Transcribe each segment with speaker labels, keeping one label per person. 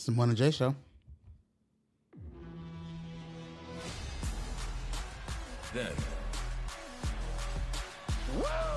Speaker 1: It's the Morning J Show.
Speaker 2: Then. Now.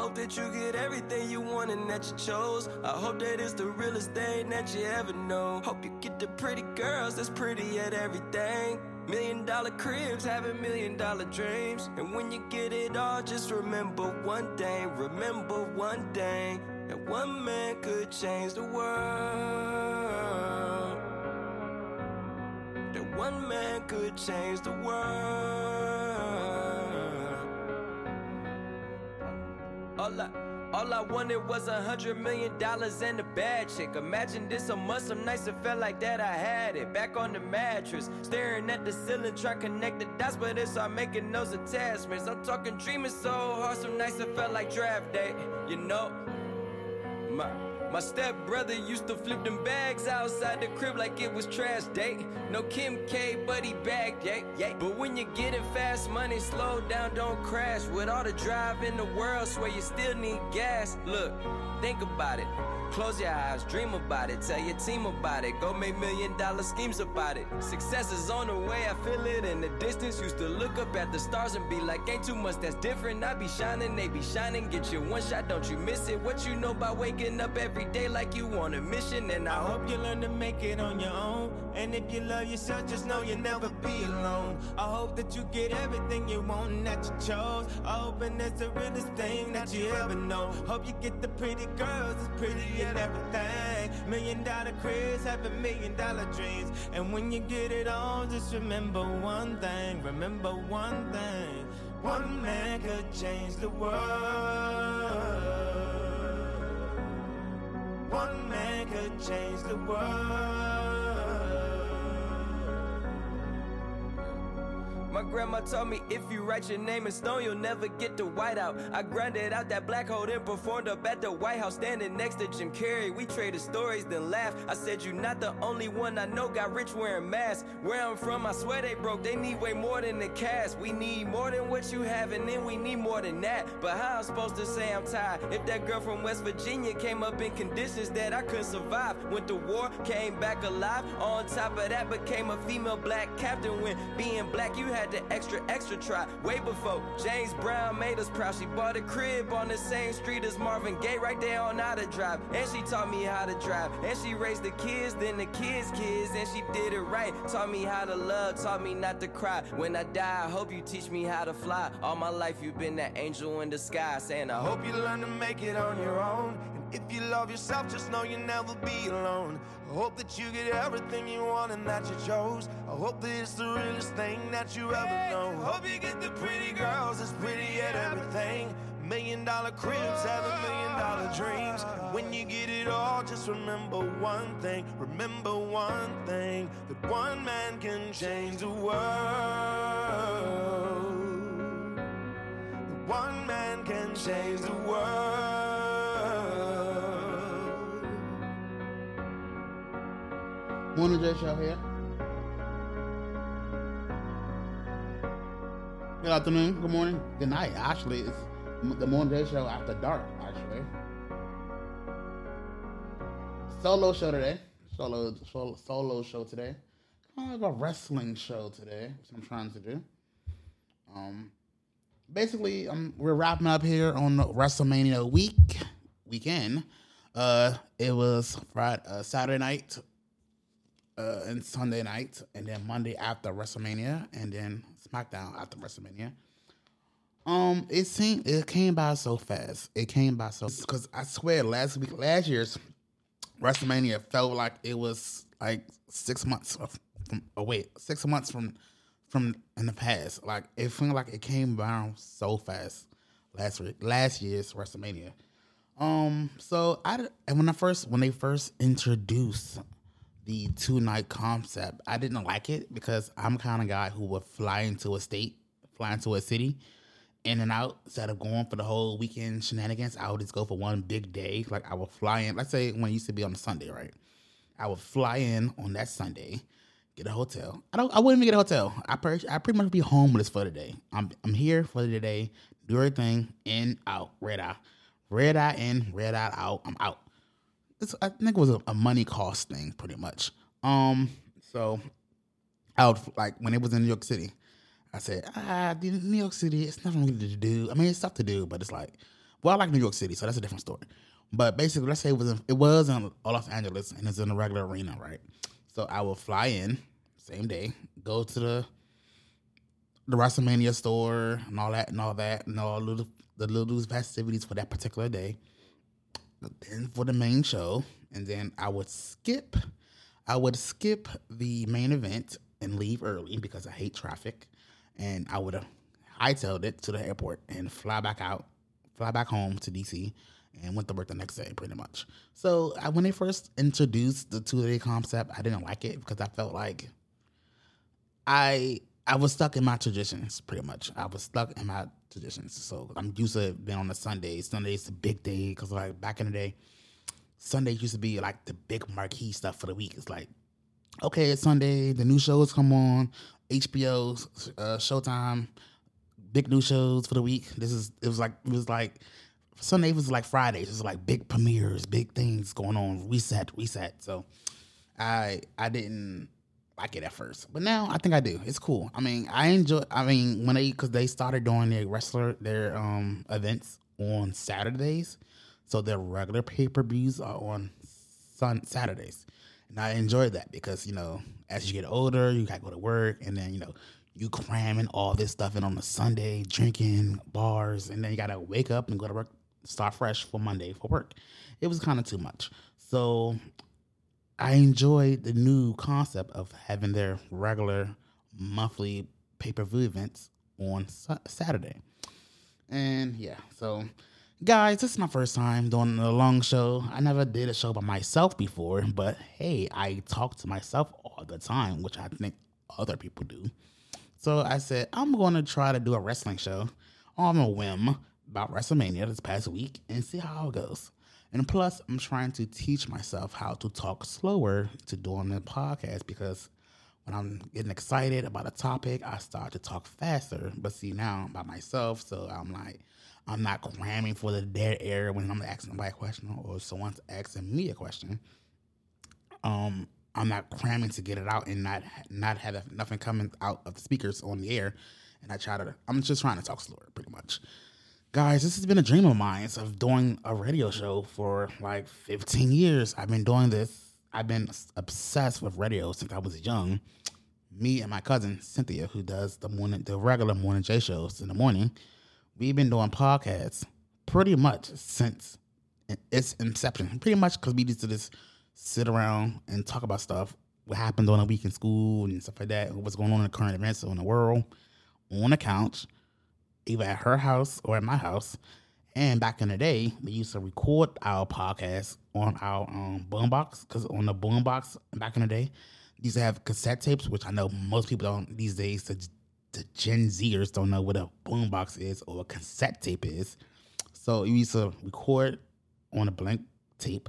Speaker 3: Hope that you get everything you want and that you chose. I hope that it's the realest thing that you ever know. Hope you get the pretty girls that's pretty at everything. Million dollar cribs, having million dollar dreams. And when you get it all, just remember one thing. Remember one thing. That one man could change the world. That one man could change the world. All I, all I wanted was a hundred million dollars and a bad chick. Imagine this a month, some nights it felt like that I had it. Back on the mattress, staring at the ceiling, trying to connect the dots, but it's all making those attachments. I'm talking dreaming so hard, some nights it felt like draft day. You know, my my stepbrother used to flip them bags outside the crib like it was trash day. No Kim K, but he bagged, yeah, yeah. But when you're getting fast money, slow down, don't crash. With all the drive in the world, swear you still need gas. Look, think about it. Close your eyes, dream about it, tell your team about it. Go make million dollar schemes about it. Success is on the way, I feel it in the distance. Used to look up at the stars and be like, ain't too much that's different. I be shining, they be shining. Get your one shot, don't you miss it. What you know by waking up every day like you on a mission? And I hope you learn to make it on your own. And if you love yourself, just know you'll never be alone. I hope that you get everything you want and that you chose. I hope and that's the realest thing that you ever know. Hope you get the pretty girls, it's pretty and everything. Million dollar cribs, having million dollar dreams. And when you get it all, just remember one thing. Remember one thing. One man could change the world. One man could change the world. My grandma told me if you write your name in stone, you'll never get the white out. I grinded out that black hole, then performed up at the White House, standing next to Jim Carrey. We traded stories, then laughed. I said, You're not the only one I know got rich wearing masks. Where I'm from, I swear they broke. They need way more than the cash. We need more than what you have, and then we need more than that. But how I'm supposed to say I'm tired if that girl from West Virginia came up in conditions that I couldn't survive? Went to war, came back alive. On top of that, became a female black captain. When being black, you had the extra, extra try. Way before James Brown made us proud. She bought a crib on the same street as Marvin Gaye, right there on how to drive. And she taught me how to drive. And she raised the kids, then the kids' kids. And she did it right. Taught me how to love, taught me not to cry. When I die, I hope you teach me how to fly. All my life, you've been that angel in the sky. Saying, I hope you learn to make it on your own. And if you love yourself, just know you'll never be alone. I hope that you get everything you want and that you chose. I hope that it's the realest thing that you ever know. I hope you get the pretty girls that's pretty at everything. Million dollar cribs, have a million dollar dreams. When you get it all, just remember one thing. Remember one thing that one man can change the world. That one man can change the world.
Speaker 1: Morning J Show here. Good afternoon, good morning, good night. Actually, it's the Morning J Show after dark, actually. Solo show today. Solo, solo, solo show today. Kind of like a wrestling show today. What I'm trying to do. Um, basically, um, we're wrapping up here on WrestleMania week weekend. Uh, it was Friday, uh, Saturday night, uh, and Sunday night, and then Monday after WrestleMania, and then SmackDown after WrestleMania. Um, it seemed it came by so fast. It came by so because I swear last week, last year's WrestleMania felt like it was like six months from away, six months from from in the past. Like it felt like it came by so fast. last week, last year's WrestleMania. Um, so I and when I first when they first introduced the two night concept, I didn't like it because I'm kind of guy who would fly into a state, fly into a city, in and out instead of going for the whole weekend shenanigans. I would just go for one big day. Like I would fly in. Let's say when it used to be on a Sunday, right? I would fly in on that Sunday, get a hotel. I don't. I wouldn't even get a hotel. I per- I pretty much be homeless for the day. I'm I'm here for the day. Do everything in out red eye, red eye in, red eye out. I'm out. It's, I think it was a, a money cost thing, pretty much. Um, so I would like when it was in New York City. I said, ah, New York City, it's nothing really to do. I mean, it's stuff to do, but it's like, well, I like New York City, so that's a different story. But basically, let's say it was in, it was in Los Angeles and it's in a regular arena, right? So I will fly in same day, go to the the WrestleMania store and all that and all that and all little the little festivities for that particular day. Then for the main show, and then I would skip. I would skip the main event and leave early because I hate traffic, and I would hightailed it to the airport and fly back out, fly back home to DC, and went to work the next day pretty much. So I, when they first introduced the two day concept, I didn't like it because I felt like I I was stuck in my traditions pretty much. I was stuck in my traditions. So I'm used to being on a Sunday. Sunday's a big day because like back in the day, Sundays used to be like the big marquee stuff for the week. It's like, okay, it's Sunday, the new shows come on, HBO, uh, Showtime, big new shows for the week. This is it was like it was like Sunday was like Fridays. It was like big premieres, big things going on, reset, reset. So I I didn't like it at first, but now I think I do. It's cool. I mean, I enjoy. I mean, when they because they started doing their wrestler their um events on Saturdays, so their regular pay per views are on Sun Saturdays, and I enjoy that because you know as you get older, you gotta go to work, and then you know you cramming all this stuff in on a Sunday, drinking bars, and then you gotta wake up and go to work, start fresh for Monday for work. It was kind of too much. So I enjoyed the new concept of having their regular monthly pay per view events on Saturday. And yeah, so guys, this is my first time doing a long show. I never did a show by myself before, but hey, I talk to myself all the time, which I think other people do. So I said, I'm going to try to do a wrestling show on a whim about WrestleMania this past week and see how it goes. And plus, I'm trying to teach myself how to talk slower to doing the podcast because when I'm getting excited about a topic, I start to talk faster. But see, now I'm by myself, so I'm like, I'm not cramming for the dead air when I'm asking somebody a question or someone's asking me a question. Um, I'm not cramming to get it out and not not have nothing coming out of the speakers on the air. And I try to, I'm just trying to talk slower, pretty much guys this has been a dream of mine of doing a radio show for like 15 years. I've been doing this. I've been obsessed with radio since i was young. Me and my cousin cynthia who does the morning the regular morning j shows in the morning we've been doing podcasts pretty much since its inception. Pretty much because we used to just sit around and talk about stuff what happened during a week in school and stuff like that what's going on in the current events in the world on the couch either at her house or at my house. And back in the day, we used to record our podcast on our um, boombox because on the boombox back in the day, used to have cassette tapes, which I know most people don't these days. The, the Gen Zers don't know what a boombox is or a cassette tape is. So we used to record on a blank tape,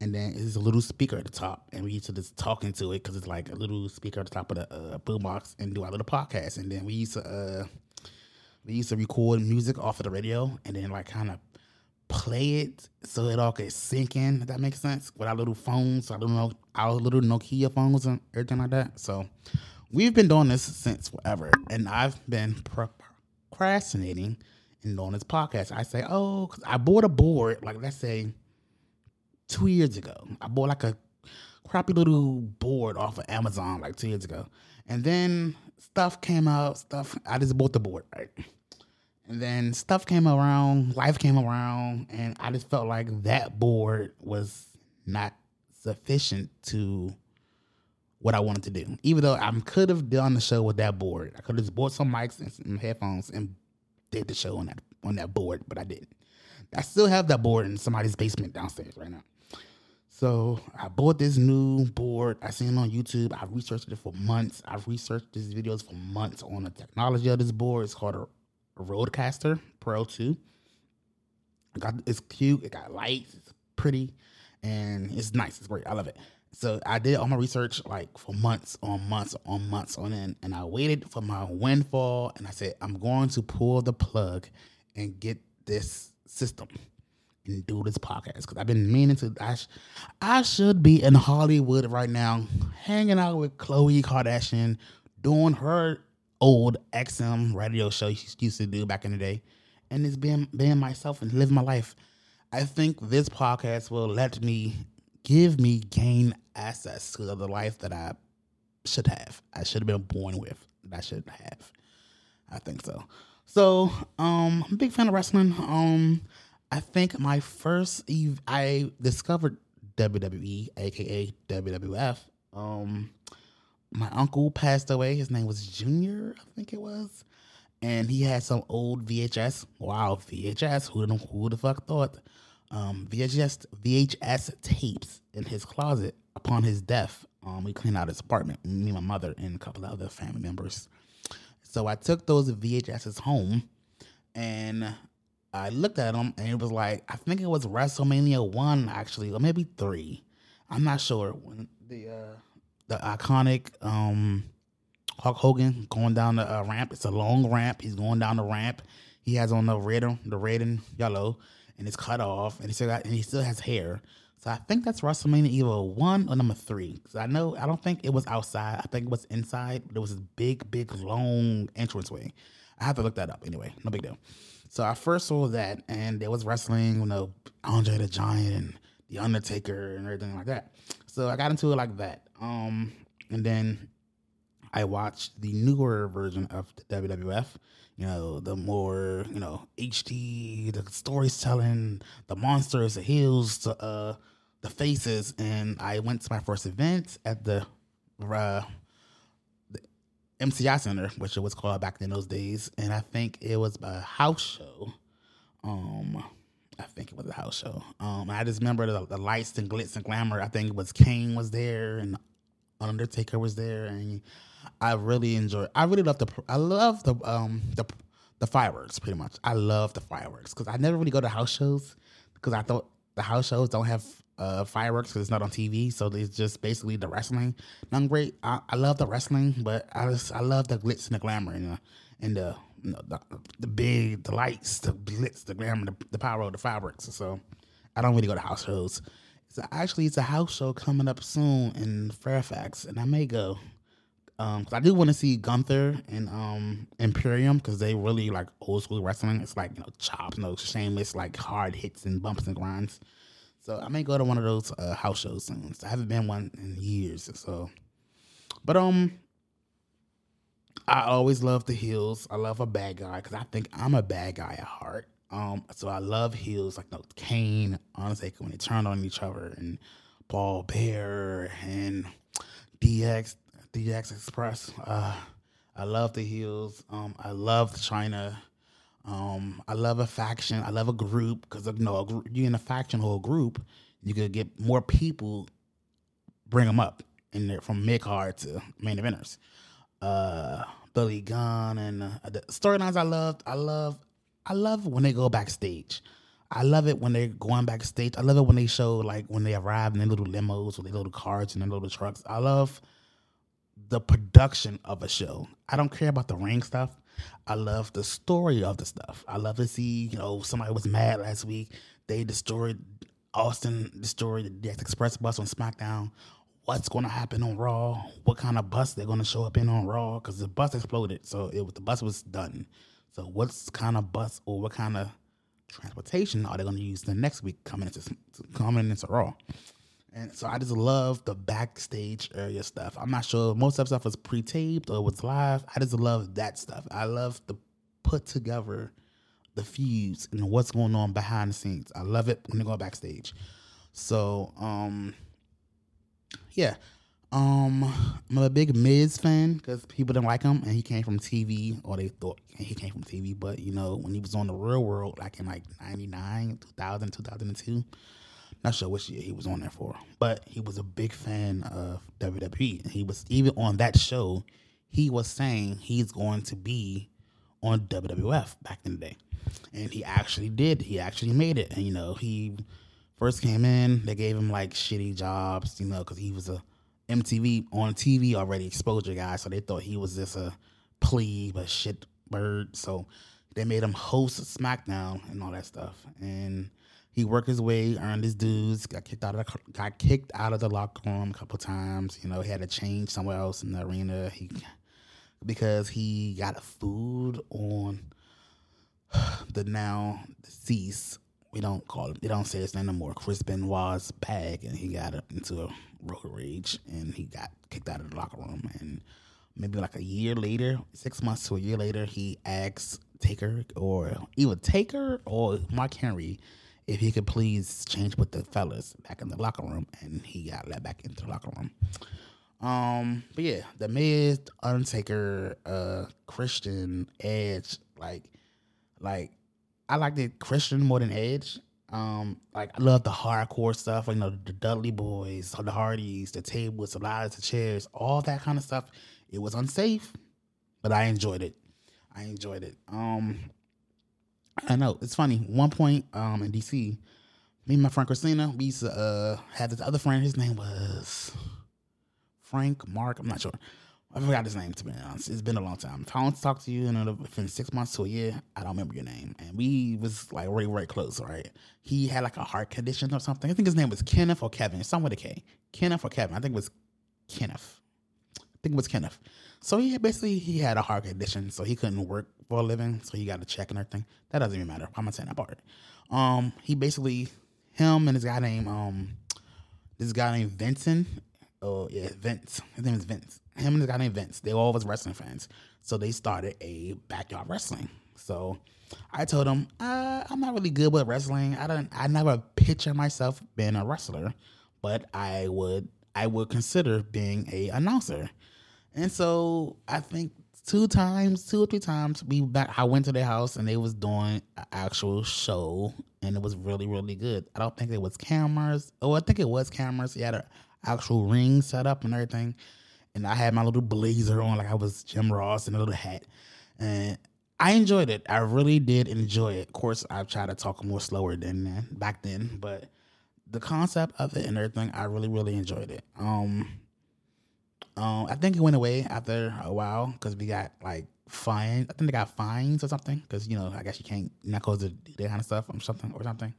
Speaker 1: and then there's a little speaker at the top, and we used to just talk into it because it's like a little speaker at the top of the uh, boombox, and do our little podcast. And then we used to. Uh, we used to record music off of the radio and then like kind of play it so it all could sink in. If that makes sense. With our little phones, our little our little Nokia phones and everything like that. So we've been doing this since forever, and I've been procrastinating in doing this podcast. I say, oh, 'cause I bought a board. Like let's say two years ago, I bought like a crappy little board off of Amazon like two years ago, and then stuff came out. Stuff I just bought the board right. And then stuff came around, life came around, and I just felt like that board was not sufficient to what I wanted to do. Even though I could have done the show with that board, I could have just bought some mics and some headphones and did the show on that on that board, but I didn't. I still have that board in somebody's basement downstairs right now. So I bought this new board. I seen it on YouTube. I researched it for months. I've researched these videos for months on the technology of this board. It's called a, Rodecaster Pro 2. It got it's cute. It got lights. It's pretty, and it's nice. It's great. I love it. So I did all my research like for months on months on months on end, and I waited for my windfall, and I said I'm going to pull the plug and get this system and do this podcast because I've been meaning to. I, sh- I should be in Hollywood right now, hanging out with Khloe Kardashian, doing her old XM radio show she used to do back in the day, and it's being being myself and living my life. I think this podcast will let me give me gain access to the life that I should have. I should have been born with. That I should have. I think so. So, um, I'm a big fan of wrestling. Um, I think my first ev- I discovered WWE, aka WWF. Um, my uncle passed away. His name was Junior, I think it was, and he had some old VHS. Wow, VHS. Who the who the fuck thought? Um, VHS VHS tapes in his closet. Upon his death, um, we cleaned out his apartment. Me, my mother, and a couple of other family members. So I took those VHSs home, and I looked at them, and it was like I think it was WrestleMania one actually, or maybe three. I'm not sure when the uh, the iconic um, Hulk Hogan going down the uh, ramp. It's a long ramp. He's going down the ramp. He has on the red, the red and yellow, and it's cut off, and he still got, and he still has hair. So I think that's WrestleMania either one or number three. Cause I know I don't think it was outside. I think it was inside. There was this big, big, long entranceway. I have to look that up anyway. No big deal. So I first saw that, and there was wrestling, you know, Andre the Giant and the Undertaker and everything like that. So I got into it like that. Um, and then I watched the newer version of the WWF. You know, the more you know HD, the storytelling, the monsters, the heels, the uh, the faces, and I went to my first event at the uh, MCI Center, which it was called back in those days, and I think it was a house show. Um, I think it was a house show. Um, I just remember the, the lights and glitz and glamour. I think it was Kane was there and Undertaker was there, and I really enjoyed. I really love the. I love the um the the fireworks. Pretty much, I love the fireworks because I never really go to house shows because I thought the house shows don't have uh fireworks because it's not on TV, so it's just basically the wrestling. I'm great. I, I love the wrestling, but I just I love the glitz and the glamour and the and the you know, the, the big the lights, the glitz, the glamour, the, the power of the fireworks. So I don't really go to house shows. It's actually it's a house show coming up soon in Fairfax, and I may go. Um, 'cause I do want to see Gunther and um Imperium because they really like old school wrestling. It's like you know chops, no shameless like hard hits and bumps and grinds. So I may go to one of those uh, house shows soon. So I haven't been one in years. So, but um, I always love the heels. I love a bad guy because I think I'm a bad guy at heart. Um, so I love heels like no Kane, Undertaker when they turned on each other, and Paul Bearer and DX, DX Express. Uh, I love the heels. Um, I love Chyna. Um, I love a faction. I love a group because you know group, you're in a faction or a group, you could get more people, bring them up in there from mid card to main eventers. Uh, Billy Gunn and uh, the storylines I loved. I love, I love when they go backstage. I love it when they're going backstage. I love it when they show like when they arrive in their little limos or their little cars and their little trucks. I love the production of a show. I don't care about the ring stuff. I love the story of the stuff. I love to see, you know, somebody was mad last week. They destroyed Austin, destroyed the Express bus on SmackDown. What's going to happen on Raw? What kind of bus they're going to show up in on Raw? Because the bus exploded, so it was, the bus was done. So what's kind of bus or what kind of transportation are they going to use the next week coming into coming into Raw? And so I just love the backstage area stuff. I'm not sure most of stuff was pre-taped or was live. I just love that stuff. I love the put together the feuds and what's going on behind the scenes. I love it when they go backstage. So um yeah. Um, I'm a big Miz fan because people didn't like him, and he came from TV, or they thought he came from TV. But you know, when he was on the Real World, like in like '99, 2000, 2002, not sure which year he was on there for, but he was a big fan of WWE. And he was even on that show. He was saying he's going to be on WWF back in the day, and he actually did. He actually made it, and you know, he first came in, they gave him like shitty jobs, you know, because he was a MTV on TV already exposure guy, so they thought he was just a plebe, a shit bird. So they made him host SmackDown and all that stuff, and he worked his way, earned his dues, got kicked out of the, got kicked out of the locker room a couple times. You know, he had to change somewhere else in the arena. He because he got food on the now deceased. We don't call him. They don't say his name no more. Chris Benoit's bag, and he got into a road rage, and he got kicked out of the locker room. And maybe like a year later, six months to a year later, he asked Taker or either Taker or Mark Henry if he could please change with the fellas back in the locker room, and he got let back into the locker room. Um, but yeah, the Miz, Undertaker, uh, Christian, Edge, like, like I liked the Christian more than Edge. Um, like I love the hardcore stuff, you know, the Dudley Boyz, the Hardys, the tables, the ladders, the chairs, all that kind of stuff. It was unsafe, but I enjoyed it. I enjoyed it. Um, I know it's funny. One point, um, in DC, me and my friend Christina, we used to uh have this other friend. His name was Frank, Mark. I'm not sure. I forgot his name to be honest. It's been a long time. If I to talk to you in within six months to a year, I don't remember your name. And we was like really, really close, right? He had like a heart condition or something. I think his name was Kenneth or Kevin, something with a K. Kenneth or Kevin. I think it was Kenneth. I think it was Kenneth. So he basically he had a heart condition, so he couldn't work for a living. So he got a check and everything. That doesn't even matter. I'm not saying that part. Um, he basically him and this guy named um this guy named Vincent. Oh yeah, Vince. His name is Vince. Him and this guy named Vince. They all was wrestling fans. So they started a backyard wrestling. So I told him, uh, I'm not really good with wrestling. I don't I never picture myself being a wrestler, but I would I would consider being a announcer. And so I think two times, two or three times, we back. I went to their house and they was doing an actual show, and it was really, really good. I don't think it was cameras. Oh, I think it was cameras. He had an actual ring set up and everything, and I had my little blazer on, like I was Jim Ross and a little hat, and I enjoyed it. I really did enjoy it. Of course, I tried to talk more slower than back then, but the concept of it and everything, I really, really enjoyed it. Um, um, I think it went away after a while because we got like fines. I think they got fines or something because you know I guess you can't you're not supposed to do that kind of stuff or something or something.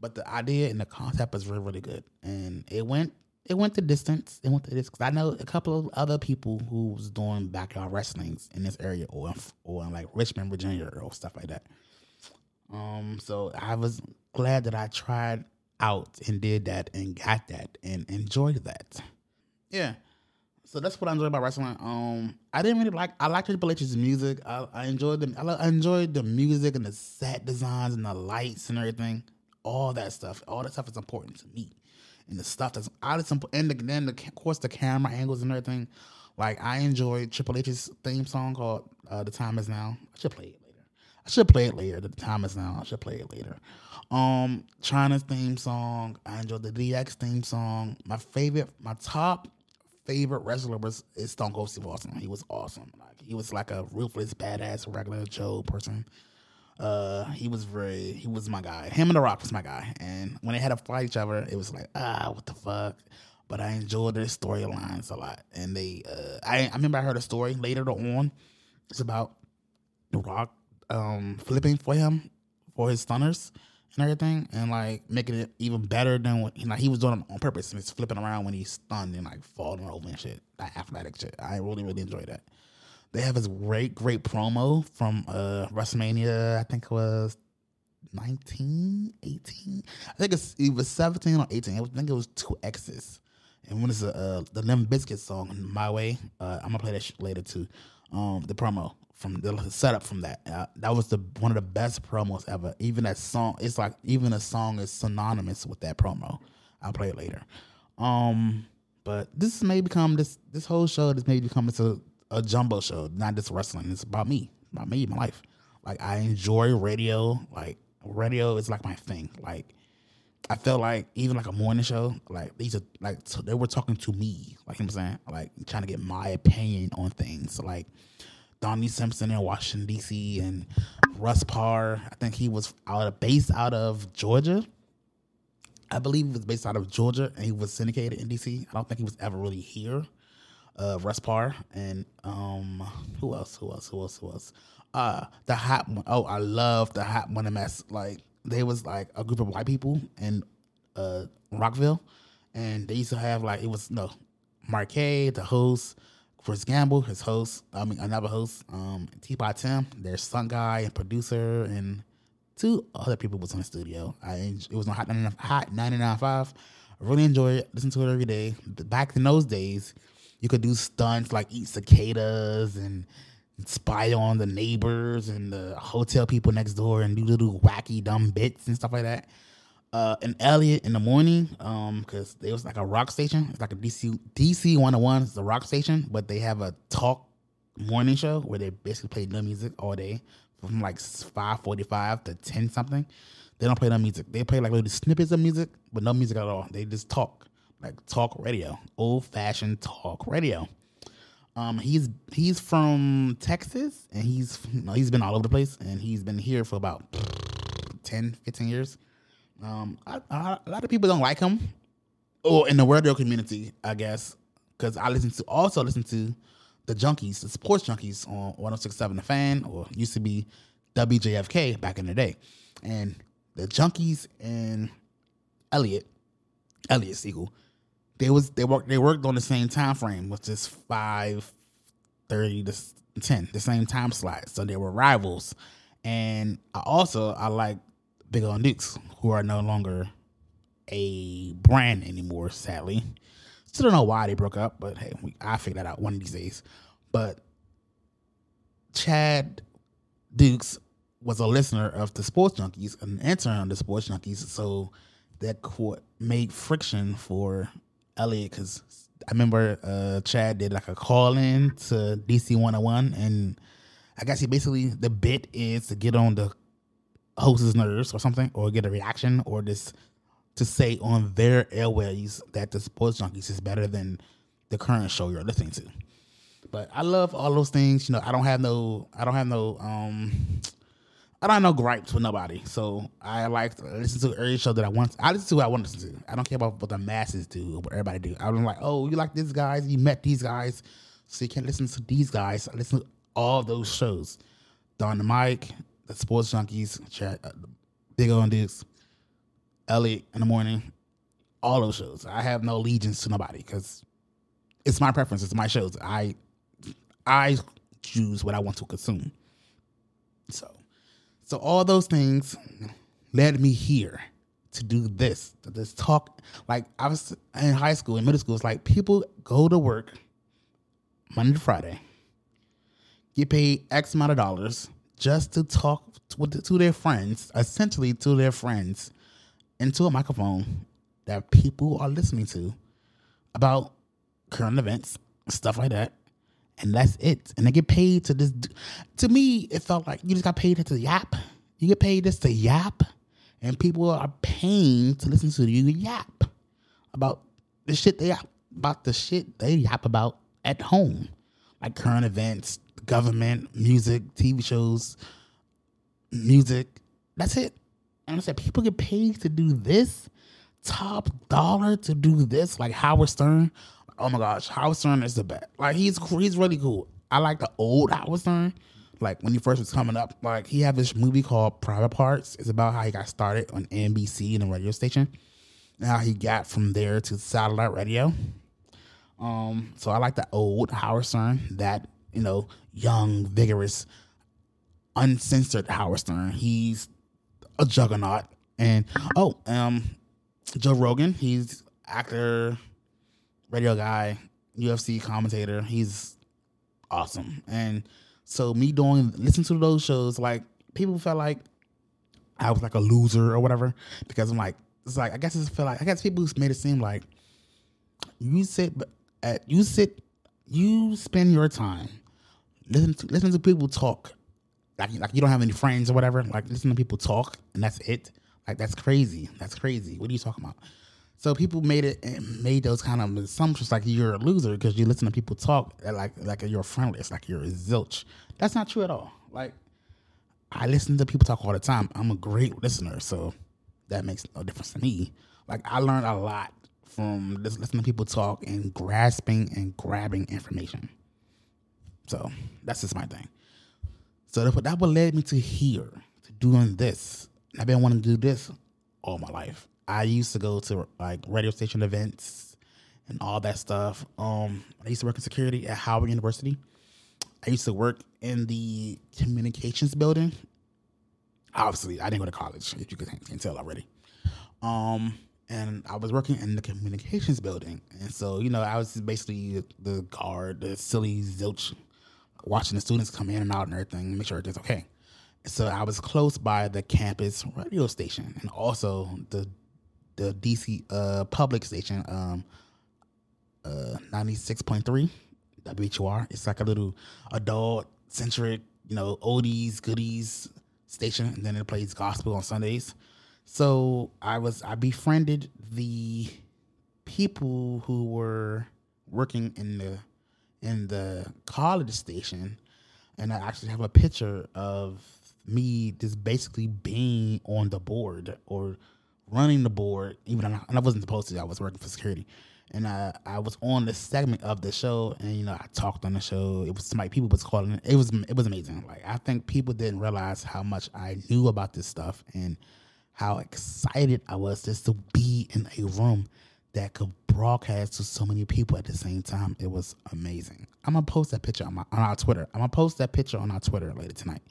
Speaker 1: But the idea and the concept was really really good, and it went it went the distance. It went the distance. Because I know a couple of other people who was doing backyard wrestlings in this area or or in like Richmond, Virginia, or stuff like that. Um, so I was glad that I tried out and did that and got that and enjoyed that. Yeah. So that's what I enjoy about wrestling. Um, I didn't really like. I like Triple H's music. I, I enjoyed the. I, I enjoyed the music and the set designs and the lights and everything. All that stuff. All that stuff is important to me. And the stuff that's out of simple. And the, then the, of course the camera angles and everything. Like I enjoyed Triple H's theme song called uh, "The Time Is Now." I should play it later. I should play it later. The time is now. I should play it later. Um, Chyna's theme song. I enjoyed the DX theme song. My favorite, my top favorite wrestler was is Stone Cold Steve Austin. He was awesome. Like he was like a ruthless, badass, regular Joe person. Uh, he was very, he was my guy. Him and The Rock was my guy. And when they had to fight each other, it was like, ah, what the fuck. But I enjoyed their storylines a lot. And they, uh, I, I remember I heard a story later on. It's about The Rock um flipping for him for his stunners and everything, and like making it even better than what like he was doing on purpose and it's flipping around when he's stunned and like falling over and shit. That athletic shit. I really really enjoy that. They have this great great promo from uh WrestleMania. I think it was 19, 18. I think it's it was 17 or 18. I think it was two X's. And when it's a, uh, the Limp Bizkit song, My Way, uh, I'm gonna play that shit later too. Um, the promo from the setup from that. Uh, that was the one of the best promos ever. Even that song, it's like even a song is synonymous with that promo. I'll play it later. Um, But this may become this this whole show. This may become it's a, a jumbo show, not just wrestling. It's about me, about me, my life. Like I enjoy radio. Like radio is like my thing. Like I felt like even like a morning show, like these are like so they were talking to me, like you know what I'm saying, like trying to get my opinion on things. Like Donnie Simpson in Washington D.C. and Russ Parr, I think he was out of based out of Georgia. I believe he was based out of Georgia and he was syndicated in D.C. I don't think he was ever really here. Uh, Russ Parr and um, who else? Who else? Who else? Who else? Uh, the hot one. Oh, I love the hot one mess. Like they was like a group of white people in uh Rockville, and they used to have like it was no Marquet, the host, Chris Gamble, his host. I mean another host, um, Teapot Tim, their son guy and producer, and two other people was in the studio. I it was on Hot 99 Hot 99.5. I really enjoy it. Listen to it every day. Back in those days, you could do stunts like eat cicadas and spy on the neighbors and the hotel people next door and do little wacky dumb bits and stuff like that. Uh, and Elliot in the morning, um, because there was like a rock station. It's like a DC DC 101. It's a rock station, but they have a talk morning show where they basically play no music all day from like 5:45 to 10 something. They don't play no music. They play like little snippets of music, but no music at all. They just talk, like talk radio, old fashioned talk radio. Um, he's he's from Texas, and he's he's been all over the place, and he's been here for about 10, 15 years. Um, I, I, a lot of people don't like him, or in the world radio community, I guess, because I listen to also listen to the junkies, the sports junkies on 106.7 The Fan, or used to be WJFK back in the day, and the junkies and Elliot, Elliot Segal, they was they worked they worked on the same time frame, which is five thirty to ten, the same time slot. So they were rivals. And I also I like Big O and Dukes, who are no longer a brand anymore, sadly. Still don't know why they broke up, but hey, we, I figure that out one of these days. But Chad Dukes was a listener of the Sports Junkies, an intern on the Sports Junkies, so that court made friction for Elliot because I remember uh, Chad did like a call in to DC 101, and I guess he basically the bit is to get on the host's nerves or something, or get a reaction, or just to say on their airways that the Sports Junkies is better than the current show you're listening to. But I love all those things. You know, I don't have no, I don't have no, um, I don't have no gripes with nobody. So I like to listen to every show that I want. I listen to what I want to listen to. I don't care about what the masses do what everybody do. I'm like, oh, you like these guys? You met these guys, so you can't listen to these guys. I listen to all those shows. Don and Mike, the Sports Junkies, Chat, uh, Big O and Dukes, Elliot in the morning, all those shows. I have no allegiance to nobody because it's my preference. It's my shows. I I choose what I want to consume. So, so all those things led me here to do this, this talk. Like I was in high school, in middle school, it's like people go to work Monday to Friday, get paid X amount of dollars just to talk to, to their friends, essentially to their friends, into a microphone that people are listening to about current events, stuff like that. And that's it. And they get paid to this. To me, it felt like you just got paid to yap. You get paid just to yap. And people are paying to listen to you yap about the shit they yap, about the shit they yap about at home. Like current events, government, music, TV shows, music. That's it. And I said, people get paid to do this, top dollar to do this, like Howard Stern. Oh my gosh, Howard Stern is the best. Like he's he's really cool. I like the old Howard Stern. Like when he first was coming up, like he had this movie called Private Parts. It's about how he got started on NBC in a radio station, and how he got from there to satellite radio. Um, so I like the old Howard Stern, that you know, young, vigorous, uncensored Howard Stern. He's a juggernaut. And oh, um, Joe Rogan, he's actor, radio guy, UFC commentator. He's awesome. And so me doing listen to those shows, like people felt like I was like a loser or whatever because I'm like it's like I guess it's feel like I guess people made it seem like you sit at you sit you spend your time listen to listen to people talk. Like like you don't have any friends or whatever like listen to people talk and that's it. Like that's crazy. That's crazy. What are you talking about? So people made it and made those kind of assumptions like you're a loser because you listen to people talk eh, like like you're friendless like you're a zilch. That's not true at all. Like I listen to people talk all the time. I'm a great listener, so that makes no difference to me. Like I learned a lot from listening to people talk and grasping and grabbing information. So that's just my thing. So that, that what led me to here, to doing this. I've been wanting to do this all my life. I used to go to like radio station events and all that stuff. Um, I used to work in security at Howard University. I used to work in the communications building. Obviously, I didn't go to college, if you can, can tell already. Um, and I was working in the communications building, and so you know, I was basically the guard, the silly zilch, watching the students come in and out and everything, make sure everything's okay. So I was close by the campus radio station and also the the DC uh, public station, um, uh, ninety six point three WHUR. It's like a little adult centric, you know, oldies, goodies station, and then it plays gospel on Sundays. So I was I befriended the people who were working in the in the college station, and I actually have a picture of me just basically being on the board or running the board, even though I, wasn't supposed to. I was working for security, and I I was on the segment of the show, and you know I talked on the show. It was somebody people was calling. It was it was amazing. Like I think people didn't realize how much I knew about this stuff and how excited I was just to be in a room that could broadcast to so many people at the same time. It was amazing. I'm gonna post that picture on my on our Twitter. I'm gonna post that picture on our Twitter later tonight.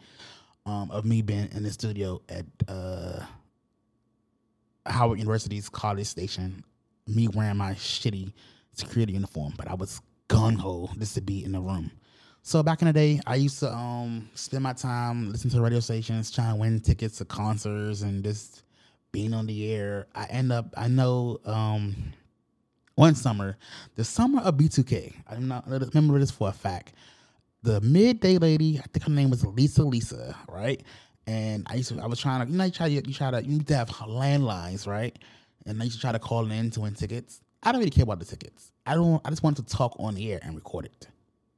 Speaker 1: Um, of me being in the studio at uh Howard University's college station, me wearing my shitty security uniform, but I was gun ho just to be in the room. So back in the day, I used to um spend my time listening to radio stations, trying to win tickets to concerts, and just being on the air. I end up, I know, um one summer, the summer of B2K, I'm not I remember this for a fact. The midday lady, I think her name was Lisa Lisa, right? And I used to, I was trying to, you know, you try to, you try to, you need to have landlines, right? And I used to try to call in to win tickets. I don't really care about the tickets. I don't. I just wanted to talk on the air and record it.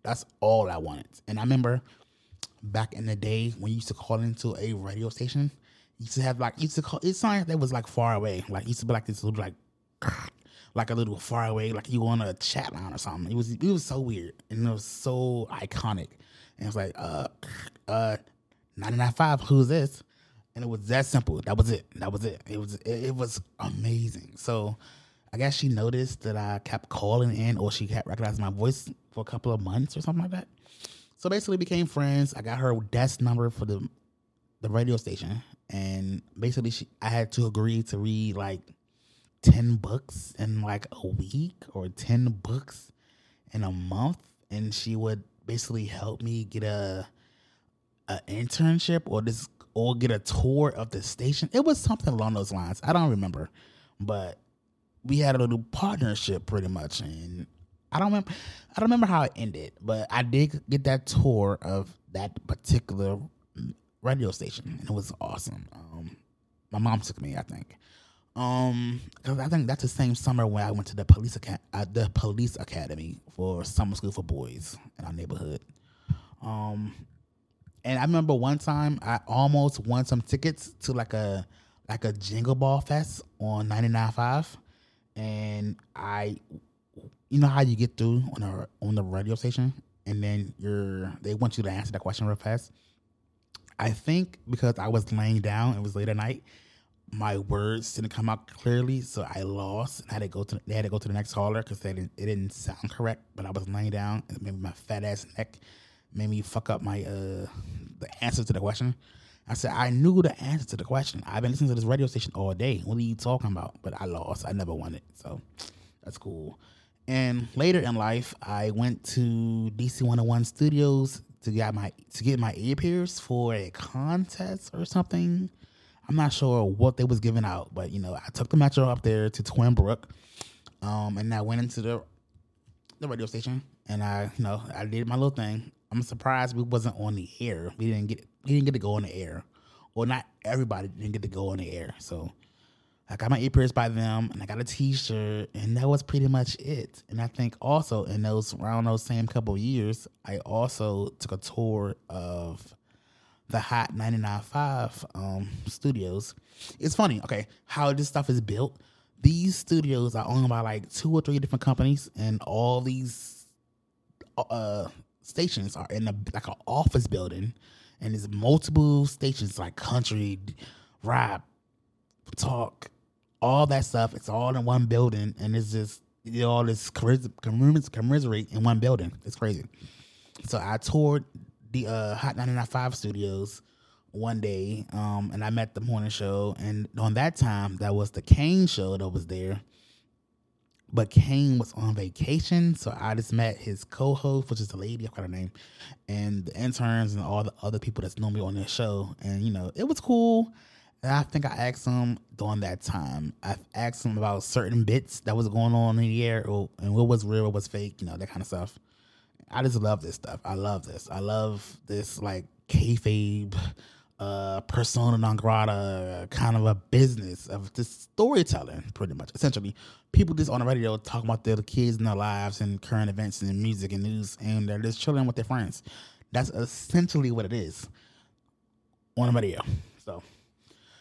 Speaker 1: That's all I wanted. And I remember back in the day when you used to call into a radio station, used to have like used to call. It sounded like that was like far away. Like used to be like this little like. Like a little far away, like you on a chat line or something. It was it was so weird and it was so iconic. And it was like, uh, uh, 99.5, who's this? And it was that simple. That was it. That was it. It was it, it was amazing. So I guess she noticed that I kept calling in or she kept recognizing my voice for a couple of months or something like that. So basically became friends. I got her desk number for the the radio station. And basically she I had to agree to read like 10 books in like a week or 10 books in a month. And she would basically help me get a an internship or this or get a tour of the station. It was something along those lines. I don't remember, but we had a little partnership pretty much, and I don't remember. I don't remember how it ended, but I did get that tour of that particular radio station, and it was awesome. Um, my mom took me, I think. Um, cause I think that's the same summer when I went to the police uh, the police academy for summer school for boys in our neighborhood. Um, and I remember one time I almost won some tickets to like a like a Jingle Ball Fest on 99.5. And I you know how you get through on a on the radio station and then you're they want you to answer that question real fast. I think because I was laying down, it was late at night, my words didn't come out clearly, so I lost and had to go to they had to go to the next caller because they didn't it didn't sound correct. But I was laying down, and maybe my fat ass neck made me fuck up my uh the answer to the question. I said I knew the answer to the question. I've been listening to this radio station all day. What are you talking about? But I lost. I never won it, so that's cool. And later in life, I went to DC 101 Studios to get my to get my ear pierced for a contest or something. I'm not sure what they was giving out, but you know, I took the metro up there to Twinbrook. Um, and I went into the the radio station and I, you know, I did my little thing. I'm surprised we wasn't on the air. We didn't get we didn't get to go on the air. Or not everybody didn't get to go on the air. So I got my ear pierced by them and I got a t-shirt and that was pretty much it. And I think also in those around those same couple years, I also took a tour of the Hot 99.5 um, studios. It's funny, okay, how this stuff is built. These studios are owned by like two or three different companies, and all these uh, stations are in a like an office building, and there's multiple stations like country, rap, talk, all that stuff. It's all in one building, and it's just you know, all this commis- commis- commiserate in one building. It's crazy. So I toured the uh, Hot 99.5 studios one day, um, and I met the morning show. And on that time, that was the Kane show that was there. But Kane was on vacation, so I just met his co-host, which is the lady, I forgot her name, and the interns and all the other people that's normally on their show. And you know, it was cool. I think I asked him during that time. I asked him about certain bits that was going on in the air, or, and what was real, what was fake, you know, that kind of stuff. I just love this stuff. I love this. I love this like kayfabe, uh, persona non grata kind of a business of just storytelling, pretty much. Essentially, people just on the radio talking about their kids and their lives and current events and music and news, and they're just chilling with their friends. That's essentially what it is on the radio. So.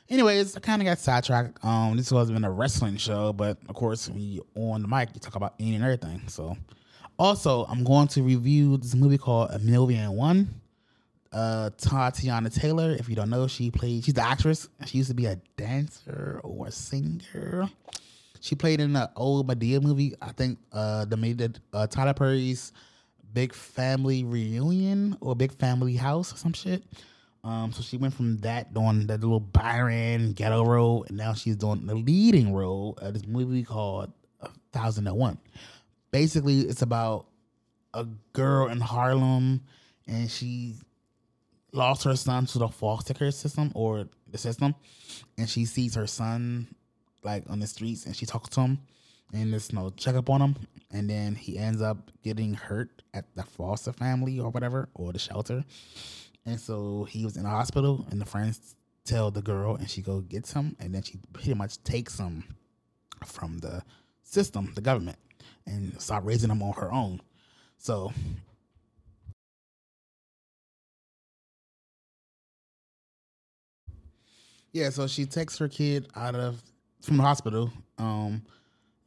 Speaker 1: Anyways, I kind of got sidetracked. Um, this wasn't a wrestling show, but of course, when you on the mic, you talk about any and everything. So, also, I'm going to review this movie called A Million One. Uh, Teyana Taylor, if you don't know, she played. She's the actress. She used to be a dancer or a singer. She played in the old Madea movie. I think uh, the made it uh, Tyler Perry's Big Family Reunion or Big Family House or some shit. Um, so she went from that doing that little Byron ghetto role, and now she's doing the leading role of this movie called A Thousand and One. Basically, it's about a girl in Harlem, and she lost her son to the foster care system or the system, and she sees her son like on the streets, and she talks to him, and there's no checkup on him, and then he ends up getting hurt at the foster family or whatever or the shelter and so he was in the hospital, and the friends tell the girl, and she go gets him, and then she pretty much takes him from the system, the government, and start raising him on her own. So yeah, so she takes her kid out of from the hospital, um,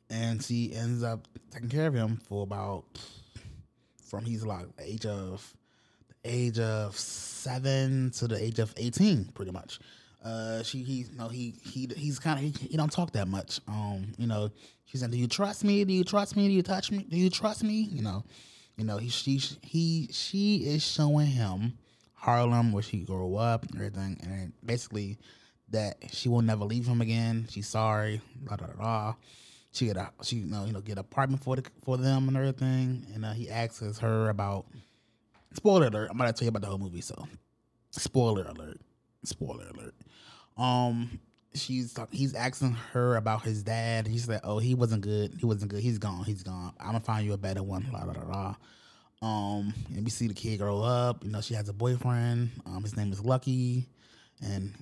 Speaker 1: and she ends up taking care of him for about from he's like the age of age of seven to the age of eighteen, pretty much. Uh, she he you know he he he's kind of he, he don't talk that much. Um, you know, she said, "Do you trust me? Do you trust me? Do you touch me? Do you trust me?" You know, you know he she he she is showing him Harlem where she grew up and everything, and basically that she will never leave him again. She's sorry, blah blah blah. She get a she you know you know get apartment for the for them and everything, and uh, he asks her about spoiler alert. I'm gonna tell you about the whole movie, so spoiler alert. Spoiler alert. Um, she's he's asking her about his dad. He's like, "Oh, he wasn't good. He wasn't good. He's gone. He's gone. I'm gonna find you a better one." La la la. Um, and we see the kid grow up. You know, she has a boyfriend. Um, his name is Lucky, and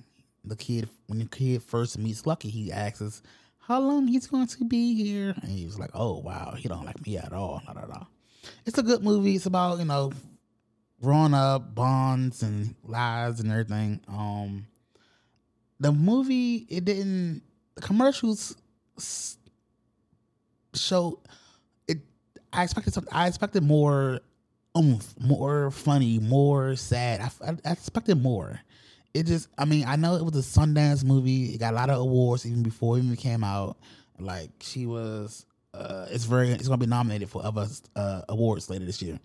Speaker 1: the kid when the kid first meets Lucky, he asks how long he's going to be here, and he was like, "Oh wow, he don't like me at all." Blah, blah, blah. It's a good movie. It's about you know growing up, bonds and lies and everything. Um, the movie it didn't. The commercials show it. I expected something. I expected more, oomph, more funny, more sad. I, I, I expected more. It just. I mean, I know it was a Sundance movie. It got a lot of awards even before it even came out. Like she was. Uh, it's very. It's gonna be nominated for other uh, awards later this year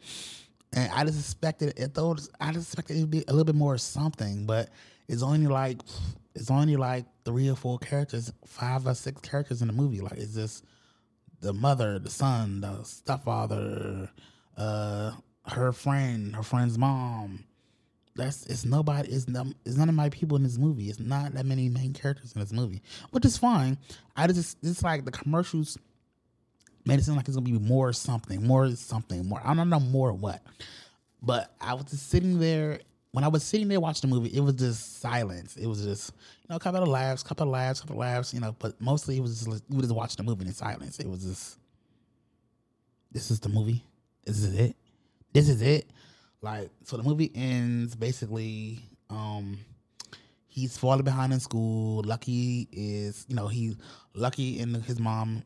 Speaker 1: and I just expected it. Though I just expected it to be a little bit more something, but it's only like it's only like three or four characters, five or six characters in the movie. Like it's just the mother, the son, the stepfather, uh, her friend, her friend's mom. That's it's nobody. It's none, it's none of my people in this movie. It's not that many main characters in this movie, which is fine. I just it's like the commercials made it seem like it's gonna be more something, more something, more. I don't know more what, but I was just sitting there. When I was sitting there watching the movie, it was just silence. It was just you know a couple of laughs, couple of laughs, a couple of laughs. You know, but mostly it was just we were just watching the movie in silence. It was just this is the movie. This is it. This is it. Like so, the movie ends basically. um He's falling behind in school. Lucky is, you know, he Lucky and his mom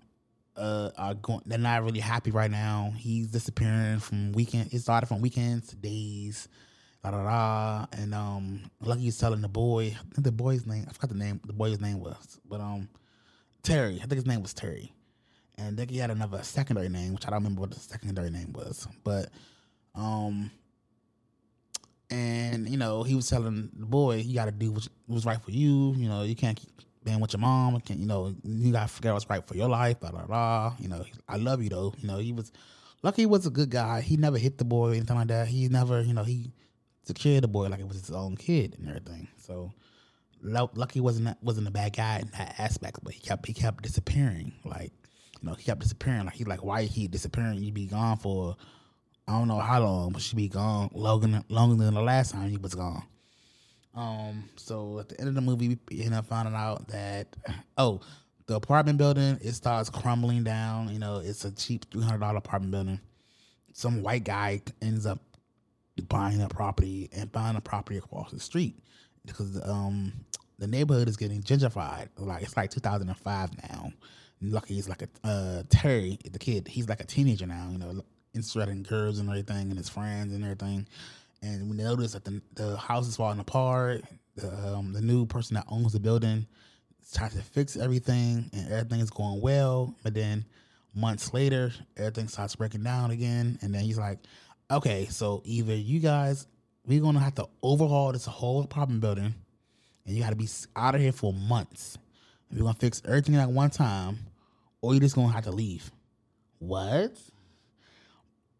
Speaker 1: uh, are going. They're not really happy right now. He's disappearing from weekend. It started from weekends to days. Da da da. And um, Lucky is telling the boy. The boy's name. I forgot the name. The boy's name was, but um, Terry. I think his name was Terry. And then he had another secondary name, which I don't remember what the secondary name was. But um, and you know he was telling the boy, "You got to do what was right for you. You know, you can't keep being with your mom. Can't, you know, you got to figure out what's right for your life. Blah blah blah. You know, I love you though. You know, he was lucky. He was a good guy. He never hit the boy or anything like that. He never, you know, he took care of the boy like it was his own kid and everything. So Lucky wasn't wasn't a bad guy in that aspect, but he kept he kept disappearing. Like you know, he kept disappearing. Like he like why he disappearing? You'd be gone for I don't know how long, but she be gone longer longer than the last time he was gone. Um, so at the end of the movie, we end up finding out that oh, the apartment building it starts crumbling down. You know, it's a cheap three hundred dollar apartment building. Some white guy ends up buying a property and buying a property across the street because um the neighborhood is getting gentrified. Like it's like 2005 now. Lucky he's like a uh, Terry, the kid. He's like a teenager now. You know, interested in girls and everything, and his friends and everything. And we notice that the the house is falling apart. The um, the new person that owns the building tries to fix everything, and everything is going well. But then months later, everything starts breaking down again. And then he's like, "Okay, so either you guys, we're gonna have to overhaul this whole apartment building, and you got to be out of here for months. We're gonna fix everything at one time, or you're just gonna have to leave." What?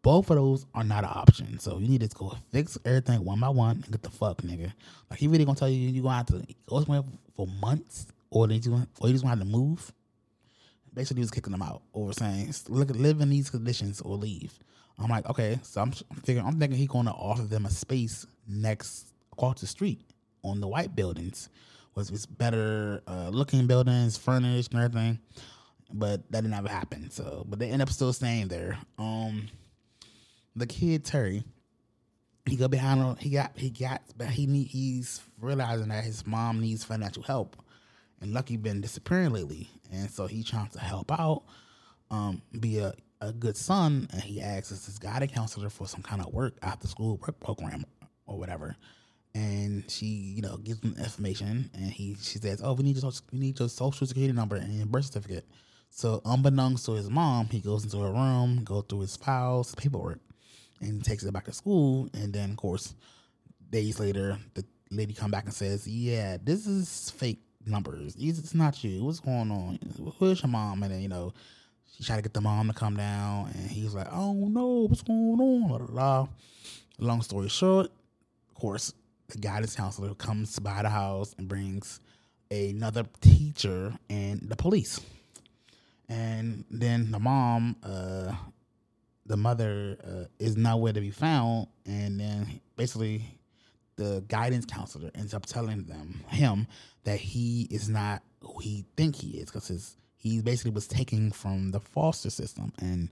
Speaker 1: Both of those are not an option. So you need to go fix everything one by one and get the fuck, nigga. Like he really gonna tell you you gonna have to go somewhere for months, or they just or you just have to move. Basically, he was kicking them out over saying, "Look, live in these conditions or leave." I'm like, okay, so I'm, I'm figuring, I'm thinking he's gonna offer them a space next across the street on the white buildings, was it's better uh, looking buildings, furnished and everything. But that didn't ever happen. So, but they end up still staying there. Um, the kid Terry, he go behind. on- He got he got, but he need, he's realizing that his mom needs financial help, and Lucky been disappearing lately, and so he trying to help out, um, be a, a good son, and he asks his guidance counselor for some kind of work after school work program or whatever. And she, you know, gives him information, and he she says, "Oh, we need your we need your social security number and birth certificate." So, unbeknownst to his mom, he goes into her room, go through his files, paperwork, and takes it back to school. And then, of course, days later, the lady come back and says, "Yeah, this is fake numbers. These it's not you. What's going on? Where's your mom?" And then, you know, she tried to get the mom to come down, and he's like, "Oh no, what's going on?" Blah, blah, blah. Long story short, of course, the guidance counselor comes by the house and brings another teacher and the police. And then the mom, uh, the mother, uh, is nowhere to be found. And then basically, the guidance counselor ends up telling them him that he is not who he think he is because he basically was taken from the foster system. And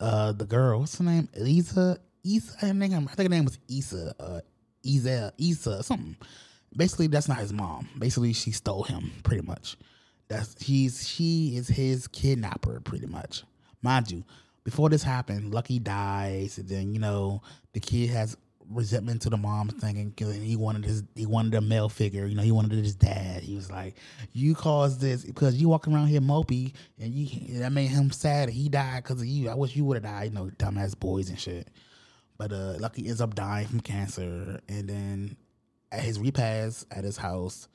Speaker 1: uh the girl what's her name? Elisa Isa I think, I think her name was Isa uh Isa Isa something. Basically that's not his mom. Basically she stole him pretty much. That's he's she is his kidnapper pretty much. Mind you before this happened Lucky dies and then you know the kid has resentment to the mom thinking he wanted his he wanted a male figure you know he wanted his dad. He was like you caused this because you walking around here mopey and you that made him sad he died because of you. I wish you would have died you know dumbass boys and shit. But uh lucky ends up dying from cancer and then at his repast at his house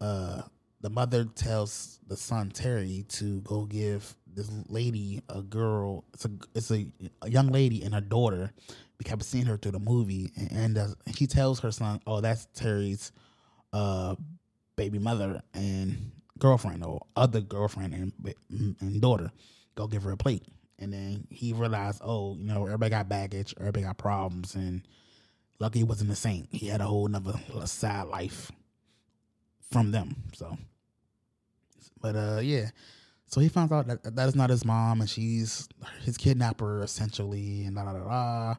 Speaker 1: uh the mother tells the son Terry to go give this lady a girl. It's a it's a, a young lady and her daughter. We kept seeing her through the movie, and, and uh, he tells her son, "Oh, that's Terry's uh, baby mother and girlfriend, or other girlfriend and and daughter." go give her a plate. And then he realized, oh, you know, everybody got baggage, everybody got problems, and lucky he wasn't the saint. He had a whole nother sad life from them. So, but uh, yeah. So he finds out that that is not his mom, and she's his kidnapper essentially, and da da da.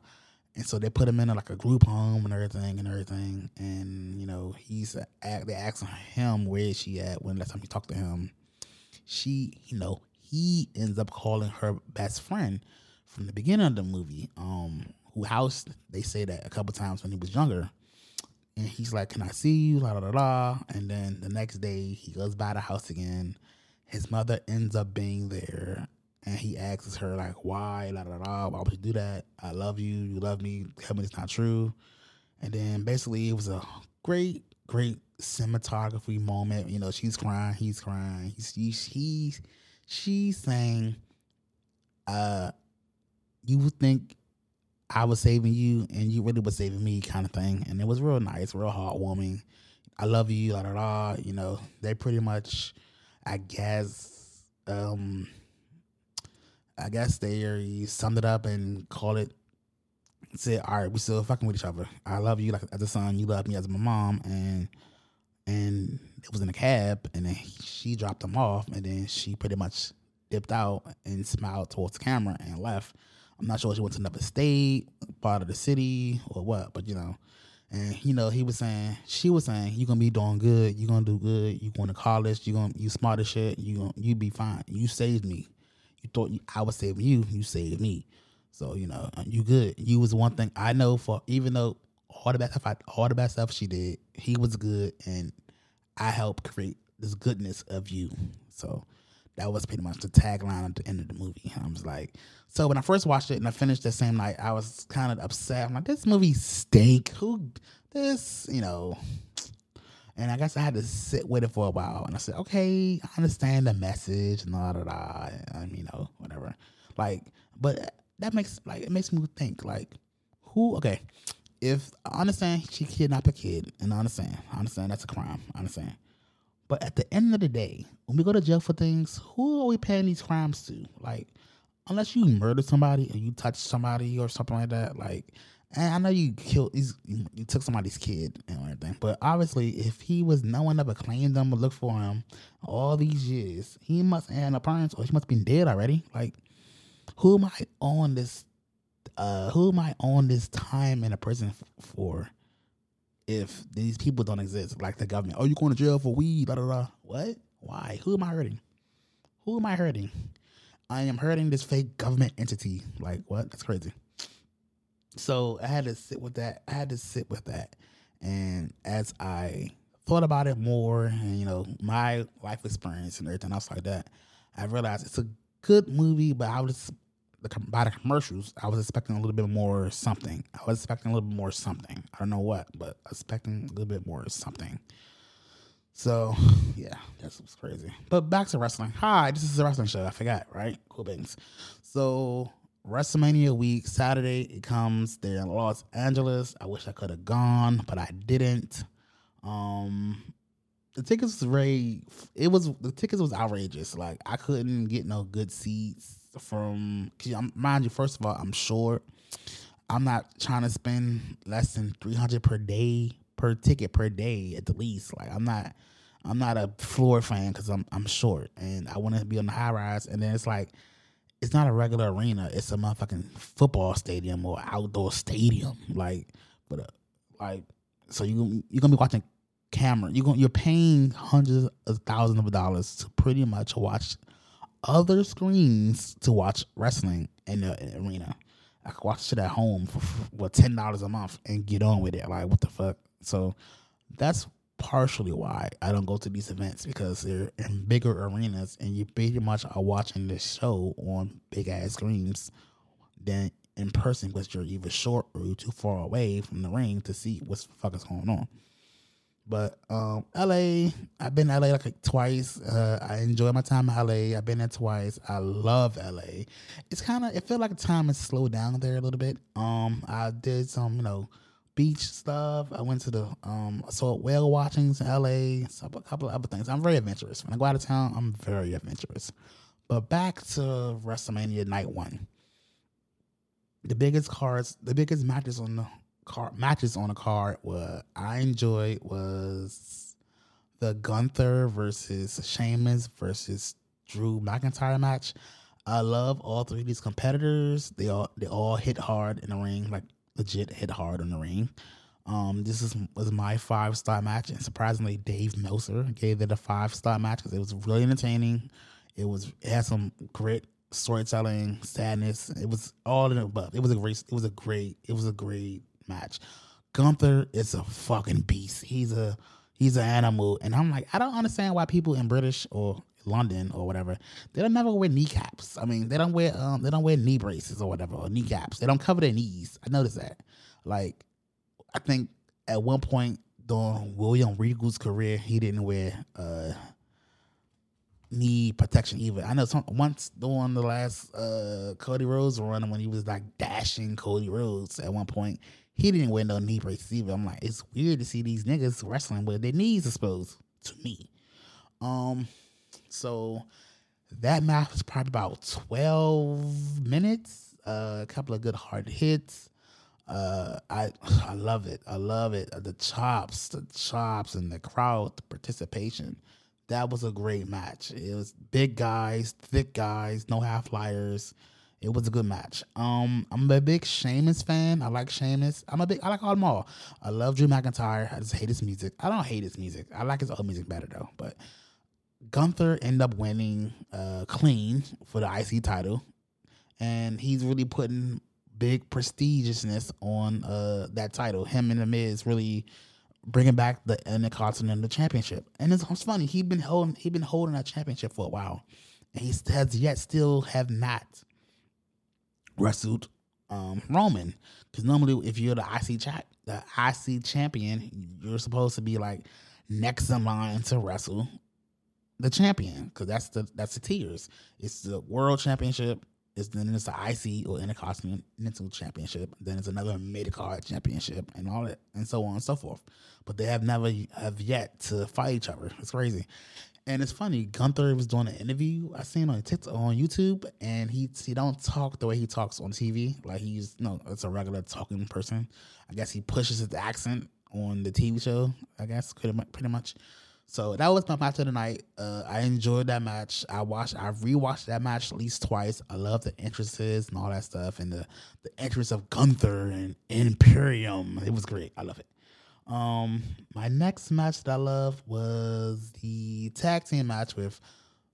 Speaker 1: And so they put him in like a group home and everything and everything. And you know, he's they asking him where is she at when last time he talked to him. She, you know, he ends up calling her best friend from the beginning of the movie. Um, who house they say that a couple times when he was younger. And he's like, Can I see you? La da da da. And then the next day he goes by the house again. His mother ends up being there and he asks her like, "Why? La la la. Why would you do that? I love you. You love me. Tell me it's not true." And then basically, it was a great, great cinematography moment. You know, she's crying, he's crying. He's he's he's she's saying, "Uh, you would think I was saving you, and you really was saving me," kind of thing. And it was real nice, real heartwarming. I love you, la la da. You know, they pretty much, I guess, um I guess they summed it up and called it. Said, "All right, we still fucking with each other. I love you like as a son. You love me as my mom." And and it was in a cab, and then she dropped him off, and then she pretty much dipped out and smiled towards the camera and left. I'm not sure she went to another state, part of the city, or what, but you know. And you know, he was saying, she was saying, you're gonna be doing good. you're gonna do good. You going to college. you're gonna you smart as shit. You gonna you be fine. You saved me you thought I was saving you, you saved me. So you know, uh, you good. You was one thing I know for even though all the bad stuff, I, all the bad stuff she did, he was good, and I helped create this goodness of you. So that was pretty much the tagline at the end of the movie. I was like, so when I first watched it and I finished the same night, I was kind of upset. I'm like, this movie stink. Who this, you know? And I guess I had to sit with it for a while. And I said, okay, I understand the message and da da da. And, you know, whatever. Like, but that makes, like, it makes me think, like, who, okay, if I understand she kidnapped a kid, and I understand, I understand that's a crime, I understand. But at the end of the day, when we go to jail for things, who are we paying these crimes to? Like, unless you murder somebody or you touch somebody or something like that, like, and I know you killed, you took somebody's kid and everything, but obviously, if he was no one ever claimed him or looked for him all these years, he must have an appearance or he must be dead already. Like, who am I on this? Uh, who am I on this time in a prison for? If these people don't exist, like the government, oh, you going to jail for weed? Blah, blah, blah. What? Why? Who am I hurting? Who am I hurting? I am hurting this fake government entity. Like, what? That's crazy. So I had to sit with that. I had to sit with that. And as I thought about it more and, you know, my life experience and everything else like that, I realized it's a good movie, but I was, by the commercials, I was expecting a little bit more something. I was expecting a little bit more something. I don't know what, but expecting a little bit more something. So, yeah, that's crazy. But back to wrestling. Hi, this is a wrestling show. I forgot, right? Cool beans. So, WrestleMania week, Saturday, it comes. They're in Los Angeles. I wish I could have gone, but I didn't. Um, the tickets very. It was the tickets was outrageous. Like I couldn't get no good seats from. Mind you, first of all, I'm short. I'm not trying to spend less than three hundred per day per ticket per day at the least. Like I'm not. I'm not a floor fan because I'm I'm short and I want to be on the high rise. And then it's like it's not a regular arena. It's a motherfucking football stadium or outdoor stadium. Like, but uh, like, so you you're gonna be watching camera. You're gonna you're paying hundreds of thousands of dollars to pretty much watch other screens to watch wrestling in the, in the arena. I could watch it at home for, for what ten dollars a month and get on with it. Like, what the fuck? So that's partially why I don't go to these events because they're in bigger arenas and you pretty much are watching this show on big ass screens than in person because you're either short or you're too far away from the ring to see what's the fuck is going on. But um, LA, I've been LA like twice. Uh, I enjoy my time in LA. I've been there twice. I love LA. It's kind of it felt like time has slowed down there a little bit. Um, I did some, you know, beach stuff. I went to the um saw whale watchings in LA, so a couple of other things. I'm very adventurous. When I go out of town, I'm very adventurous. But back to WrestleMania Night One. The biggest cards, the biggest matches on the card, matches on the card, what I enjoyed was the Gunther versus Sheamus versus Drew McIntyre match. I love all three of these competitors. They all they all hit hard in the ring, like legit hit hard on the ring. Um, this is was my five star match, and surprisingly, Dave Meltzer gave it a five star match because it was really entertaining. It was it had some great storytelling, sadness. It was all in the above. It was a great. It was a great. It was a great match. Gunther is a fucking beast. He's a he's an animal, and I'm like, I don't understand why people in British or London or whatever they don't never wear kneecaps. I mean, they don't wear um they don't wear knee braces or whatever or kneecaps. They don't cover their knees. I noticed that. Like, I think at one point during William Regal's career, he didn't wear uh knee protection either. I know some once during the last uh Cody Rhodes run when he was like dashing Cody Rhodes at one point, he didn't wear no knee braces either. I'm like, it's weird to see these niggas wrestling with their knees exposed to me. Um, so that match was probably about 12 minutes, uh, a couple of good hard hits. Uh, I I love it. I love it. The chops, the chops, and the crowd the participation. That was a great match. It was big guys, thick guys, no half flyers. It was a good match. Um, I'm a big Sheamus fan. I like Sheamus. I'm a big. I like all them all. I love Drew McIntyre. I just hate his music. I don't hate his music. I like his old music better though. But Gunther ended up winning uh, clean for the IC title, and he's really putting big prestigiousness on uh, that title. Him and the Miz really bringing back the Intercontinental Championship, and it's, it's funny. He's been holding he been holding that championship for a while, and he has yet still have not wrestled um, Roman. Because normally, if you're the IC the IC champion, you're supposed to be like next in line to wrestle the champion because that's the that's the tiers. It's the world championship. It's then it's the IC or Intercontinental Championship. Then it's another mid card championship and all that and so on and so forth. But they have never have yet to fight each other. It's crazy. And it's funny. Gunther was doing an interview I seen on TikTok on YouTube, and he he don't talk the way he talks on TV. Like he's no, it's a regular talking person. I guess he pushes his accent on the TV show. I guess pretty much. Pretty much. So that was my match of the night. Uh, I enjoyed that match. I watched, I rewatched that match at least twice. I love the entrances and all that stuff, and the the entrance of Gunther and Imperium. It was great. I love it. Um, my next match that I love was the tag team match with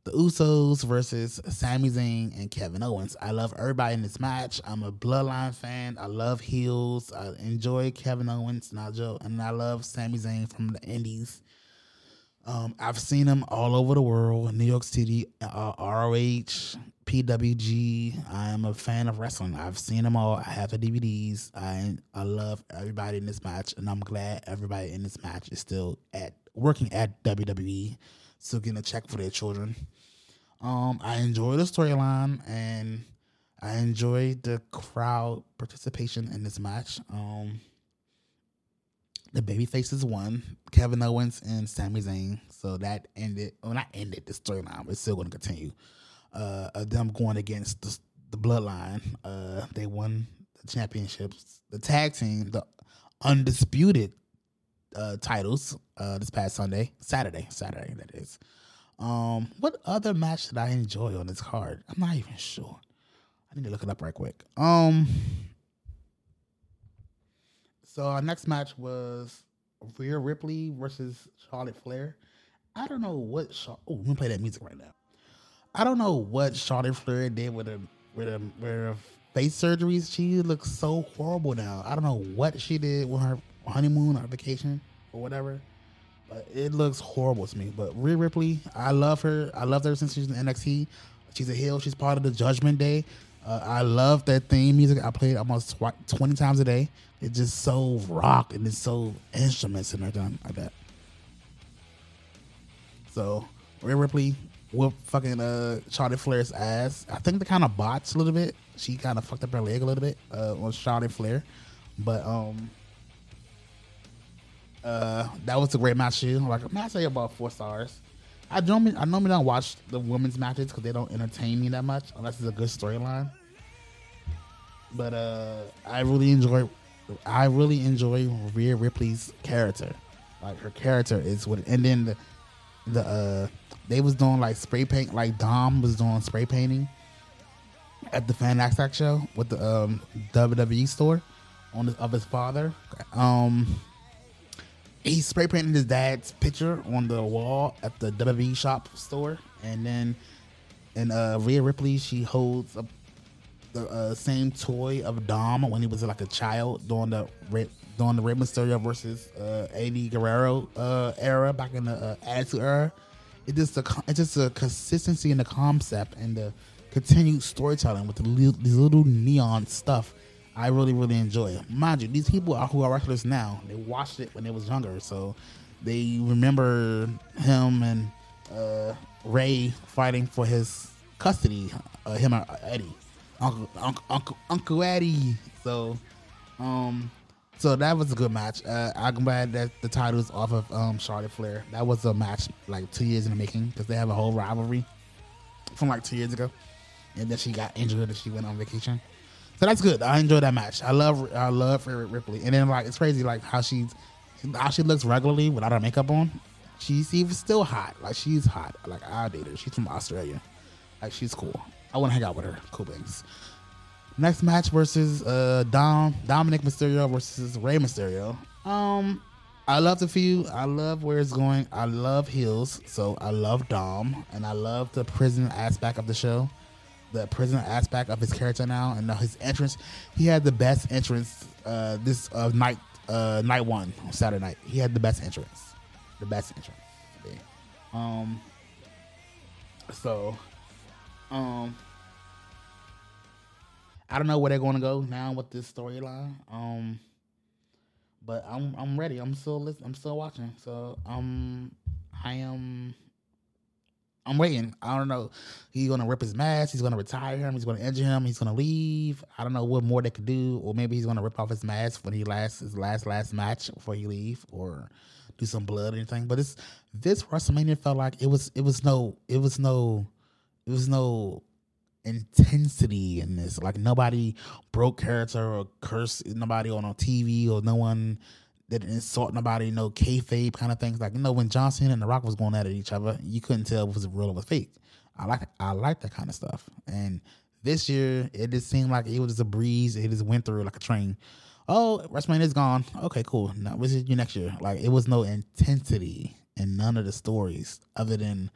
Speaker 1: the Usos versus Sami Zayn and Kevin Owens. I love everybody in this match. I'm a Bloodline fan. I love heels. I enjoy Kevin Owens and I, and I love Sami Zayn from the Indies. Um, I've seen them all over the world, New York City, uh, ROH, PWG. I am a fan of wrestling. I've seen them all. I have the DVDs. I I love everybody in this match, and I'm glad everybody in this match is still at working at WWE, still getting a check for their children. Um, I enjoy the storyline, and I enjoy the crowd participation in this match. Um, the baby faces won, Kevin Owens and Sami Zayn. So that ended, well, not ended the storyline, but it's still going to continue. Uh, of them going against the, the Bloodline. Uh, they won the championships, the tag team, the undisputed uh, titles uh, this past Sunday, Saturday, Saturday that is. Um, what other match did I enjoy on this card? I'm not even sure. I need to look it up right quick. Um, so our next match was Rhea Ripley versus Charlotte Flair. I don't know what. Char- oh, let me play that music right now. I don't know what Charlotte Flair did with her with her, with face surgeries. She looks so horrible now. I don't know what she did with her honeymoon or vacation or whatever, but it looks horrible to me. But Rhea Ripley, I love her. I loved her since she's in NXT. She's a heel. She's part of the Judgment Day. Uh, I love that theme music. I play it almost tw- 20 times a day. It's just so rock and it's so instruments and everything like that. So, Rhea Ripley whooped fucking uh, Charlotte Flair's ass. I think they kind of botched a little bit. She kind of fucked up her leg a little bit uh, on Charlotte Flair. But, um, uh, that was a great match too. Like, I say about four stars. I don't. I normally don't watch the women's matches because they don't entertain me that much unless it's a good storyline. But uh, I really enjoy. I really enjoy Rhea Ripley's character. Like her character is what, and then the the uh, they was doing like spray paint. Like Dom was doing spray painting at the Fan Act show with the um, WWE store on his, of his father. Um, he spray painted his dad's picture on the wall at the WWE shop store, and then and uh, Rhea Ripley she holds a, the uh, same toy of Dom when he was like a child during the during the Rey Mysterio versus uh, Eddie Guerrero uh, era back in the uh, Attitude era. It just a it's just a consistency in the concept and the continued storytelling with the little neon stuff. I really really enjoy it. Mind you, these people are, who are wrestlers now, they watched it when they was younger, so they remember him and uh, Rey fighting for his custody. Uh, him and Eddie, Uncle Uncle Uncle, Uncle Eddie. So, um, so that was a good match. Uh, I'm glad that the title's off of um, Charlotte Flair. That was a match like two years in the making because they have a whole rivalry from like two years ago, and then she got injured and she went on vacation. So that's good. I enjoy that match. I love I love Rhea Ripley, and then like it's crazy like how she's how she looks regularly without her makeup on. She's even still hot. Like she's hot. Like I date her. She's from Australia. Like she's cool. I want to hang out with her. Cool things. Next match versus uh Dom Dominic Mysterio versus Rey Mysterio. Um, I love the feud. I love where it's going. I love heels, so I love Dom, and I love the prison aspect of the show. The prison aspect of his character now, and his entrance. He had the best entrance uh this uh, night uh night one on Saturday night. He had the best entrance, the best entrance. Um. So, um. I don't know where they're going to go now with this storyline. Um, but I'm I'm ready. I'm still listen, I'm still watching. So um, I am. I'm waiting. I don't know. He's gonna rip his mask. He's gonna retire him. He's gonna injure him. He's gonna leave. I don't know what more they could do, or maybe he's gonna rip off his mask when he last his last last match before he leave, or do some blood or anything. But this this WrestleMania felt like it was it was no it was no it was no intensity in this. Like nobody broke character or cursed nobody on a TV or no one didn't insult nobody, no kayfabe kind of things. Like you know when John Cena and The Rock was going at each other, you couldn't tell if it was real or was fake. I like I like that kind of stuff. And this year it just seemed like it was a breeze. It just went through like a train. Oh, WrestleMania is gone. Okay, cool. Now see you next year. Like it was no intensity in none of the stories other than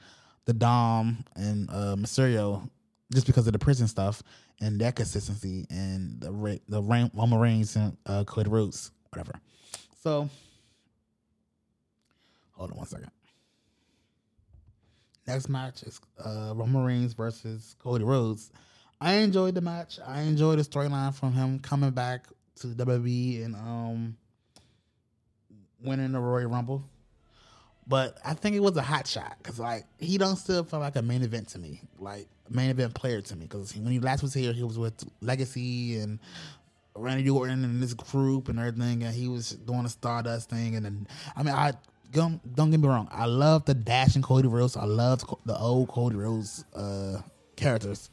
Speaker 1: the Dom and uh Mysterio just because of the prison stuff and that consistency and the the Roman Reigns and uh, Cody Rhodes, whatever. So, hold on one second. Next match is uh, Roman Reigns versus Cody Rhodes. I enjoyed the match. I enjoyed the storyline from him coming back to WWE and um winning the Royal Rumble. But I think it was a hot shot because like he don't still feel like a main event to me, like main event player to me. Because when he last was here, he was with Legacy and Randy Orton and this group and everything, and he was doing the Stardust thing. And then I mean, I don't don't get me wrong, I love the Dashing Cody Rhodes. I love the old Cody Rhodes uh, characters.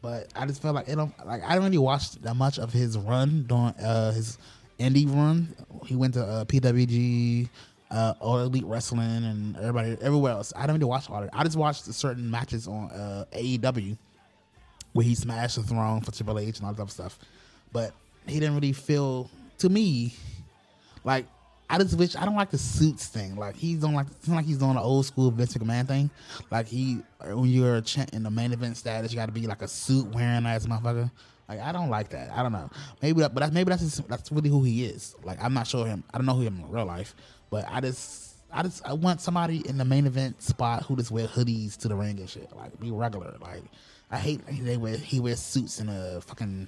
Speaker 1: But I just felt like it don't like I didn't really watch that much of his run during uh, his indie run. He went to uh, PWG, uh, All Elite Wrestling, and everybody everywhere else. I don't really watch all of it. I just watched certain matches on uh, AEW where he smashed the throne for Triple H and all that stuff. But he didn't really feel to me like I just wish I don't like the suits thing. Like he's on like it's not like he's doing the old school Vince McMahon thing. Like he when you're in the main event status, you got to be like a suit wearing ass motherfucker. Like I don't like that. I don't know. Maybe that, but that's, maybe that's just, that's really who he is. Like I'm not sure him. I don't know who him in real life, but I just I just I want somebody in the main event spot who just wear hoodies to the ring and shit. Like be regular. Like I hate they wear he wears suits and a fucking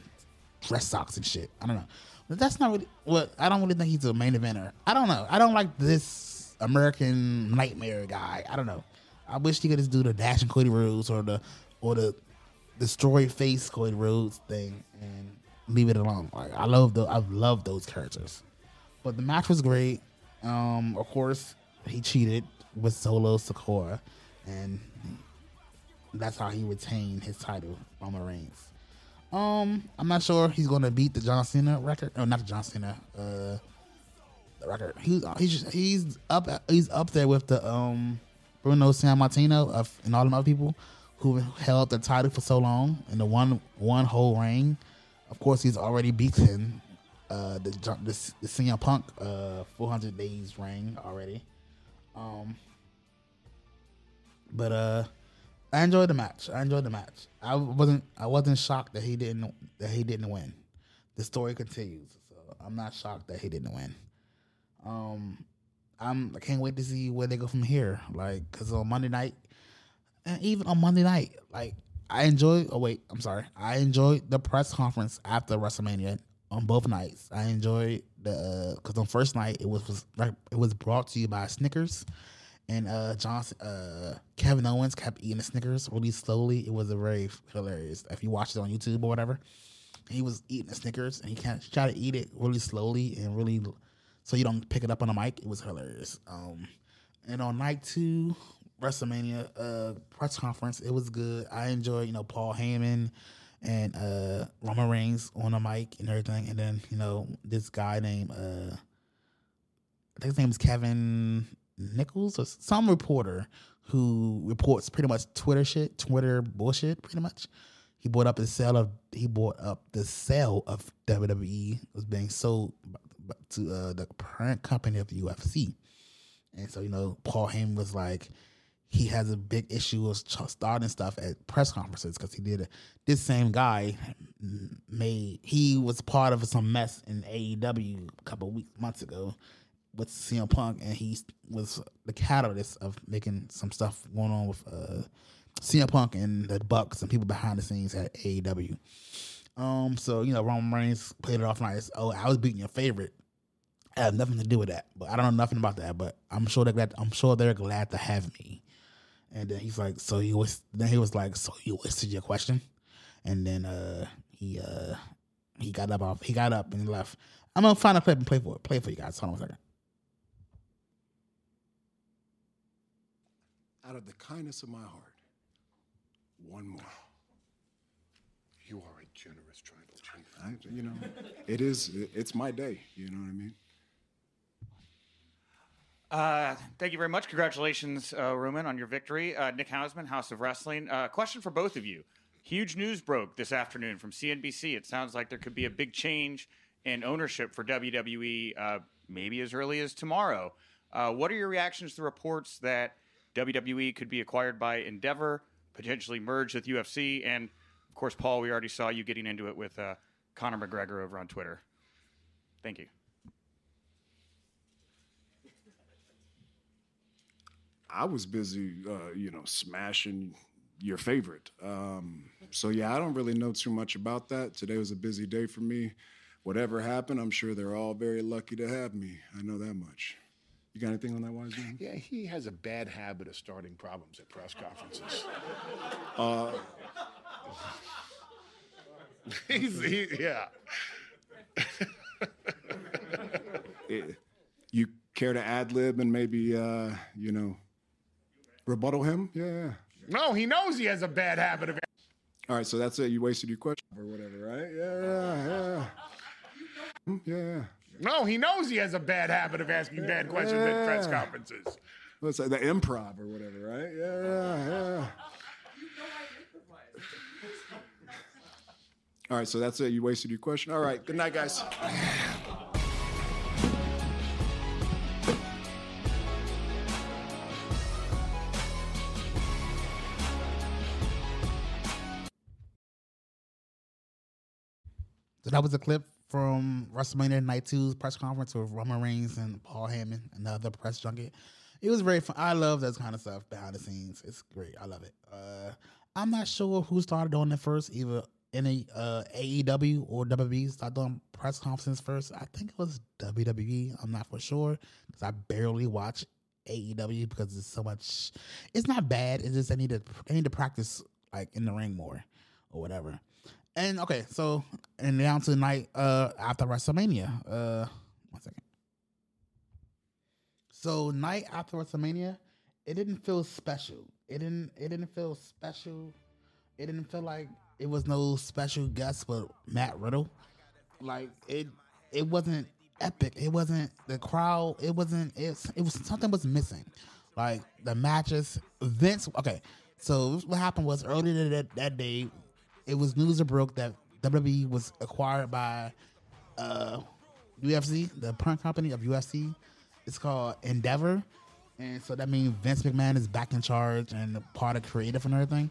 Speaker 1: dress socks and shit. I don't know. But that's not really what I don't really think he's a main eventer. I don't know. I don't like this American nightmare guy. I don't know. I wish he could just do the Dashing Cody Rhodes or the or the destroy face Cody Rhodes thing and leave it alone. Like I love the I love those characters. But the match was great. Um, of course, he cheated with Solo Sikoa, and that's how he retained his title, Roman Reigns. Um, I'm not sure he's to beat the John Cena record. No, not the John Cena. Uh, the record. He's he's just, he's up he's up there with the um Bruno Sammartino of and all them other people who held the title for so long in the one one whole reign. Of course, he's already beaten uh, the the, the CM Punk uh, 400 days reign already. Um, but uh, I enjoyed the match. I enjoyed the match. I wasn't I wasn't shocked that he didn't that he didn't win. The story continues, so I'm not shocked that he didn't win. Um, I'm I can't wait to see where they go from here. Like, cause on Monday night, and even on Monday night, like I enjoy. Oh wait, I'm sorry. I enjoyed the press conference after WrestleMania on both nights. I enjoyed the because on first night it was, was it was brought to you by Snickers, and uh Johnson uh Kevin Owens kept eating the Snickers really slowly. It was a very hilarious. If you watch it on YouTube or whatever, he was eating the Snickers and he kind of tried to eat it really slowly and really so you don't pick it up on the mic. It was hilarious. Um, and on night two, WrestleMania uh, press conference, it was good. I enjoyed, you know, Paul Heyman and uh, Roman Reigns on the mic and everything. And then, you know, this guy named, uh, I think his name is Kevin Nichols or some reporter who reports pretty much Twitter shit, Twitter bullshit, pretty much. He brought up the sale of he brought up the sale of WWE was being sold to uh, the parent company of the UFC. And so, you know, Paul Heyman was like, he has a big issue of starting stuff at press conferences because he did a, this same guy made he was part of some mess in AEW a couple weeks months ago with CM Punk and he was the catalyst of making some stuff going on with uh, CM Punk and the Bucks and people behind the scenes at AEW. Um, so you know, Roman Reigns played it off nice. Oh, I was beating your favorite. I have nothing to do with that, but I don't know nothing about that. But I'm sure they're glad. I'm sure they're glad to have me. And then he's like, so he was. Then he was like, so you wasted your question. And then uh he uh he got up off. He got up and left. I'm gonna find a clip and play for it. Play for you guys. Hold on a second.
Speaker 4: Out of the kindness of my heart, one more.
Speaker 2: You are a generous tribal chief.
Speaker 4: I, you know, it is. It's my day. You know what I mean?
Speaker 5: Uh, thank you very much. Congratulations, uh, Roman, on your victory. Uh, Nick Hausman, House of Wrestling. Uh, question for both of you. Huge news broke this afternoon from CNBC. It sounds like there could be a big change in ownership for WWE, uh, maybe as early as tomorrow. Uh, what are your reactions to reports that WWE could be acquired by Endeavor, potentially merge with UFC, and of course, Paul, we already saw you getting into it with uh, Conor McGregor over on Twitter. Thank you.
Speaker 4: I was busy, uh, you know, smashing your favorite. Um, so yeah, I don't really know too much about that. Today was a busy day for me. Whatever happened, I'm sure they're all very lucky to have me. I know that much. You got anything on that, wise man?
Speaker 2: Yeah, he has a bad habit of starting problems at press conferences.
Speaker 4: Uh,
Speaker 2: He's, he, yeah.
Speaker 4: eh, you care to ad lib and maybe, uh, you know, rebuttal him? Yeah, yeah.
Speaker 2: No, he knows he has a bad habit of.
Speaker 4: All right, so that's it. You wasted your question or whatever, right? Yeah, yeah, yeah. Yeah.
Speaker 2: No, he knows he has a bad habit of asking bad questions at press conferences.
Speaker 4: Let's say the improv or whatever, right? Yeah, yeah, yeah. All right, so that's it. You wasted your question. All right, good night, guys.
Speaker 1: So that was a clip from WrestleMania Night 2's press conference with Roman Reigns and Paul Heyman and the other press junket. It was very fun. I love that kind of stuff behind the scenes. It's great. I love it. Uh, I'm not sure who started doing it first, either any uh, AEW or WWE started doing press conferences first. I think it was WWE. I'm not for sure because I barely watch AEW because it's so much. It's not bad. It's just I need to I need to practice like in the ring more or whatever. And okay, so and now to the night uh after WrestleMania. Uh one second. So night after WrestleMania, it didn't feel special. It didn't it didn't feel special. It didn't feel like it was no special guest but Matt Riddle. Like it it wasn't epic. It wasn't the crowd. It wasn't. It, it was something was missing. Like the matches. Vince. Okay, so what happened was earlier that that day, it was news that broke that WWE was acquired by uh, UFC, the parent company of UFC. It's called Endeavor, and so that means Vince McMahon is back in charge and part of creative and everything.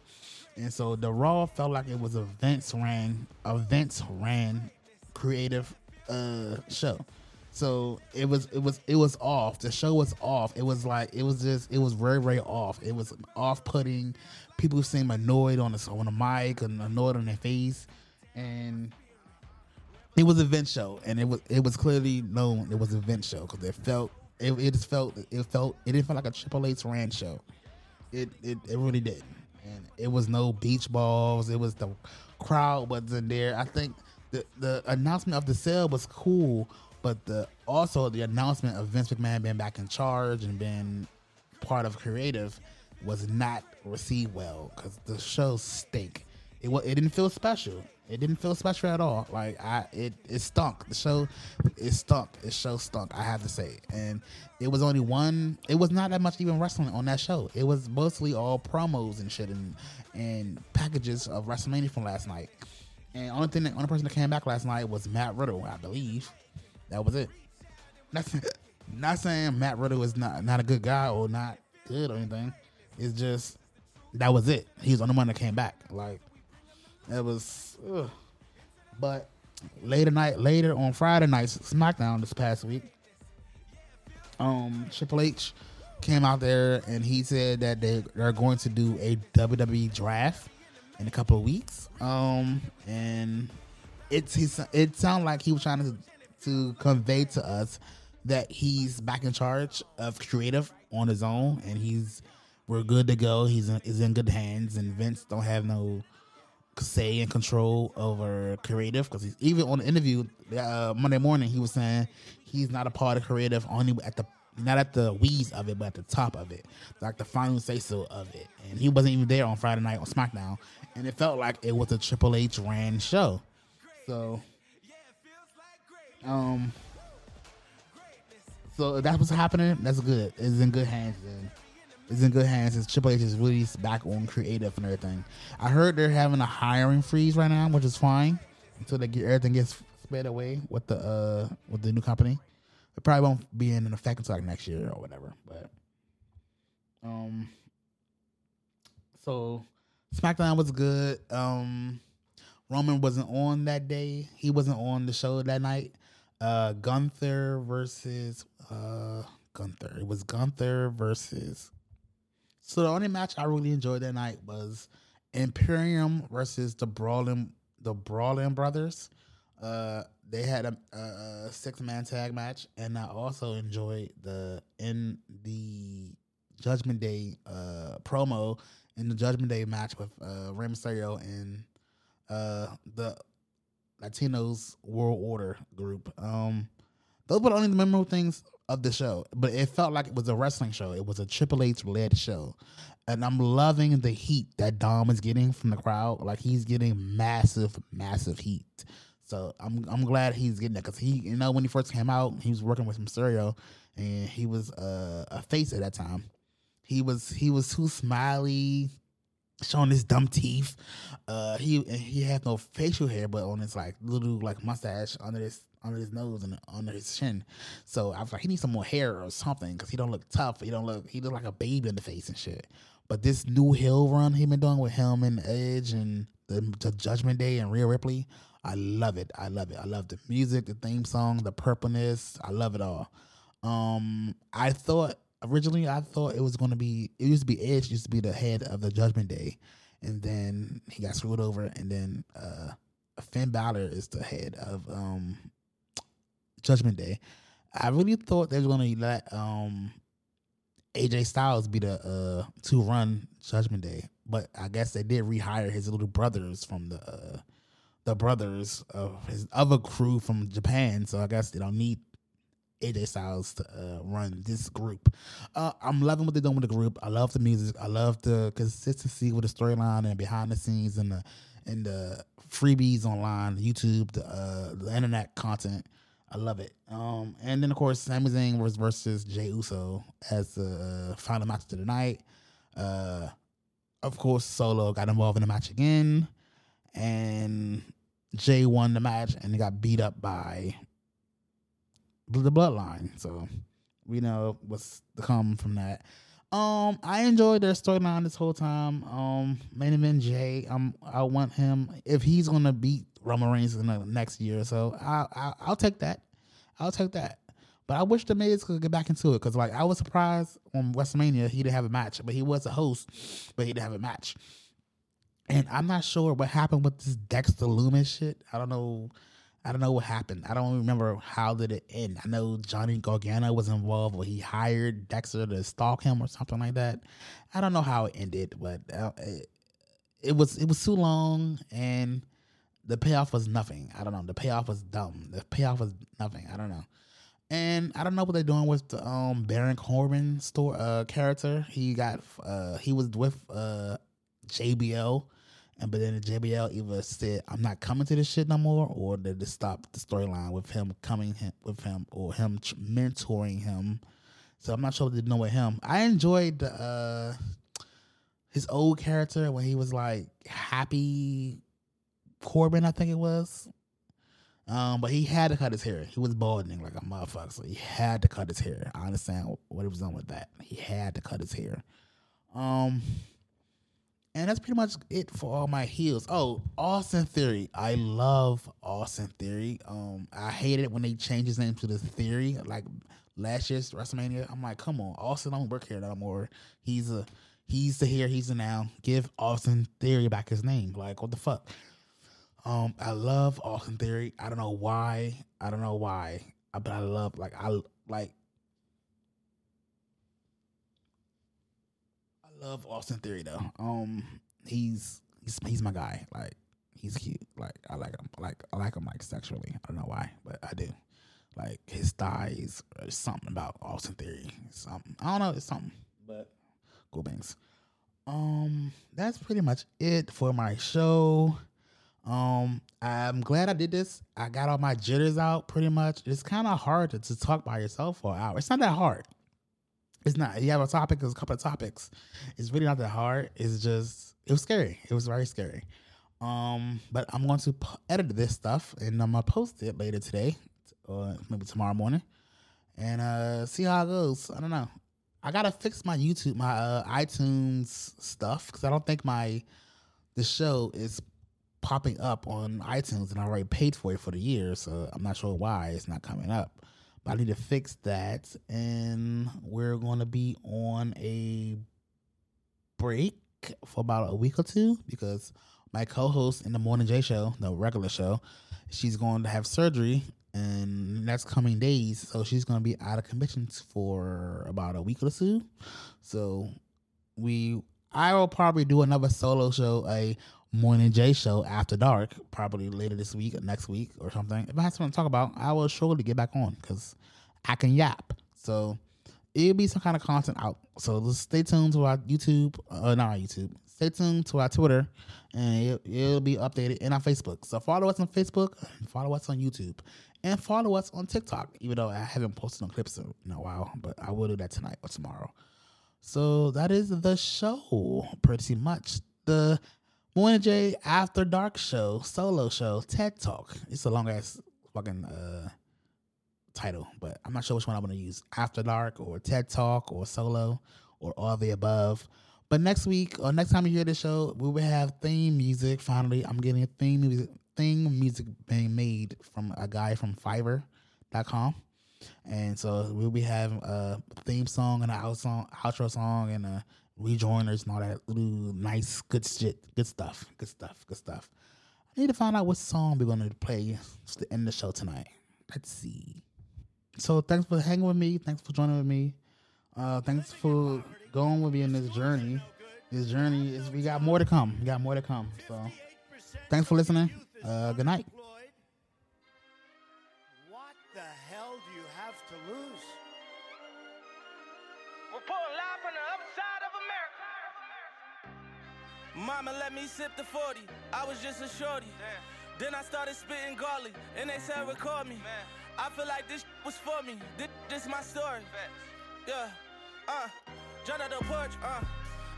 Speaker 1: And so the Raw felt like it was a Vince ran, a Vince ran creative uh show. So it was it was it was off. The show was off. It was like it was just it was very very off. It was off putting. People seemed annoyed on the on the mic and annoyed on their face, and it was a event show. And it was it was clearly known it was a event show because it felt it, it just felt it felt it didn't feel like a Triple H ran show. It it it really did, and it was no beach balls. It was the crowd wasn't there. I think the the announcement of the sale was cool, but the also the announcement of Vince McMahon being back in charge and being part of creative was not received well because the show stink. It it didn't feel special. It didn't feel special at all. Like I, it it stunk. The show, it stunk. The show stunk. I have to say, and it was only one. It was not that much even wrestling on that show. It was mostly all promos and shit and and packages of WrestleMania from last night. And only thing, the only person that came back last night was Matt Riddle, I believe. That was it. Not, not saying Matt Riddle is not not a good guy or not good or anything. It's just that was it. He was the only one that came back. Like it was, ugh. but later night, later on Friday night SmackDown this past week, um, Triple H came out there and he said that they are going to do a WWE draft in a couple of weeks. Um, and it's he's it sounded like he was trying to to convey to us that he's back in charge of creative on his own, and he's we're good to go. He's in, he's in good hands, and Vince don't have no say and control over creative because he's even on the interview uh, Monday morning he was saying he's not a part of creative only at the not at the wheeze of it but at the top of it like the final say so of it and he wasn't even there on Friday night on SmackDown and it felt like it was a Triple H ran show so um so that's what's happening that's good it's in good hands then is in good hands since Triple H is really back on creative and everything. I heard they're having a hiring freeze right now, which is fine until they get everything gets sped away with the uh with the new company. It probably won't be in effect until like next year or whatever. But um, so SmackDown was good. Um, Roman wasn't on that day. He wasn't on the show that night. Uh, Gunther versus uh Gunther. It was Gunther versus so the only match I really enjoyed that night was Imperium versus the Brawling the Brawling Brutes. Uh, they had a, a six man tag match, and I also enjoyed the in the Judgment Day uh, promo in the Judgment Day match with uh, Rey Mysterio and uh, the Latinos World Order group. Um, those were only the only memorable things of the show, but it felt like it was a wrestling show. It was a Triple H led show, and I'm loving the heat that Dom is getting from the crowd. Like he's getting massive, massive heat. So I'm I'm glad he's getting that because he, you know, when he first came out, he was working with Mysterio, and he was uh, a face at that time. He was he was too smiley, showing his dumb teeth. Uh, he he had no facial hair, but on his like little like mustache under his under his nose and under his chin. So I was like, he needs some more hair or something because he don't look tough. He don't look. He look like a baby in the face and shit. But this new heel run he been doing with him and Edge and the, the Judgment Day and Rhea Ripley, I love it. I love it. I love the music, the theme song, the purpleness. I love it all. Um, I thought originally I thought it was going to be it used to be Edge used to be the head of the Judgment Day, and then he got screwed over, and then uh, Finn Balor is the head of um Judgment Day. I really thought they were going to let um AJ Styles be the uh to run Judgment Day, but I guess they did rehire his little brothers from the uh the brothers of his other crew from Japan, so I guess they don't need AJ Styles to uh, run this group. Uh, I'm loving what they're doing with the group. I love the music. I love the consistency with the storyline and behind the scenes and the and the freebies online, YouTube, the uh, the internet content. I love it. Um, and then of course Sami Zayn was versus Jey Uso as the uh, final match of the night. Uh, of course, Solo got involved in the match again, and Jey won the match and got beat up by the Bloodline. So we know what's to come from that. Um, I enjoyed their storyline this whole time. Um, main event Jey. Um, I want him if he's gonna beat Roman Reigns in the next year or so. I, I I'll take that. I'll take that. But I wish the Miz could get back into it because, like, I was surprised on WrestleMania he didn't have a match, but he was a host, but he didn't have a match. And I'm not sure what happened with this Dexter Lumis shit. I don't know. I don't know what happened. I don't remember how did it end. I know Johnny Gargano was involved, or he hired Dexter to stalk him or something like that. I don't know how it ended, but uh, it, it was it was too long, and the payoff was nothing. I don't know. The payoff was dumb. The payoff was nothing. I don't know. And I don't know what they're doing with the um Baron Corbin store uh character. He got uh he was with uh JBL and but then the JBL either said I'm not coming to this shit no more or they just stopped the storyline with him coming him, with him or him mentoring him. So I'm not sure what they're doing with him. I enjoyed uh his old character when he was like happy Corbin, I think it was. Um, but he had to cut his hair. He was balding like a motherfucker, so he had to cut his hair. I understand what he was done with that. He had to cut his hair. Um, and that's pretty much it for all my heels. Oh, Austin Theory. I love Austin Theory. Um, I hated it when they changed his name to the Theory, like last year's WrestleMania. I'm like, come on, Austin don't work here no more. He's a he's the here, he's the now. Give Austin Theory back his name. Like, what the fuck? Um, I love Austin Theory. I don't know why. I don't know why, uh, but I love like I like. Love Austin Theory though. Um, he's he's he's my guy. Like he's cute. Like I like him. Like I like him like sexually. I don't know why, but I do. Like his thighs, or something about Austin Theory. Something I don't know. It's something. But cool bangs. Um, that's pretty much it for my show. Um, I'm glad I did this. I got all my jitters out pretty much. It's kind of hard to, to talk by yourself for an hour. It's not that hard. It's not. You have a topic, there's a couple of topics. It's really not that hard. It's just, it was scary. It was very scary. Um, but I'm going to edit this stuff and I'm to post it later today or maybe tomorrow morning and uh see how it goes. I don't know. I gotta fix my YouTube, my uh, iTunes stuff because I don't think my the show is popping up on iTunes, and I already paid for it for the year, so I'm not sure why it's not coming up. But I need to fix that, and we're going to be on a break for about a week or two because my co-host in the Morning J Show, the regular show, she's going to have surgery and that's coming days, so she's going to be out of commission for about a week or two. So we, I will probably do another solo show, a Morning J show after dark, probably later this week or next week or something. If I have something to talk about, I will surely get back on because I can yap. So it'll be some kind of content out. So stay tuned to our YouTube, uh, not our YouTube. Stay tuned to our Twitter, and it, it'll be updated in our Facebook. So follow us on Facebook, follow us on YouTube, and follow us on TikTok. Even though I haven't posted on clips in a while, but I will do that tonight or tomorrow. So that is the show, pretty much. The Morning J After Dark show, solo show, TED Talk. It's a long ass fucking uh title, but I'm not sure which one I'm gonna use. After Dark or TED Talk or solo or all the above. But next week or next time you hear the show, we will have theme music. Finally, I'm getting a theme music theme music being made from a guy from Fiverr.com. And so we'll be having a theme song and an outro song and a rejoiners and all that little nice good shit, good stuff, good stuff, good stuff. I need to find out what song we're gonna play to end the show tonight. Let's see. So thanks for hanging with me. Thanks for joining with me. Uh, thanks for going with me in this journey. This journey is we got more to come. We got more to come. So thanks for listening. Uh, good night.
Speaker 6: Mama let me sip the 40. I was just a shorty. Then I started spitting garlic, and they said record me. I feel like this was for me. This, this my story. Yeah, uh, jump out the porch, uh.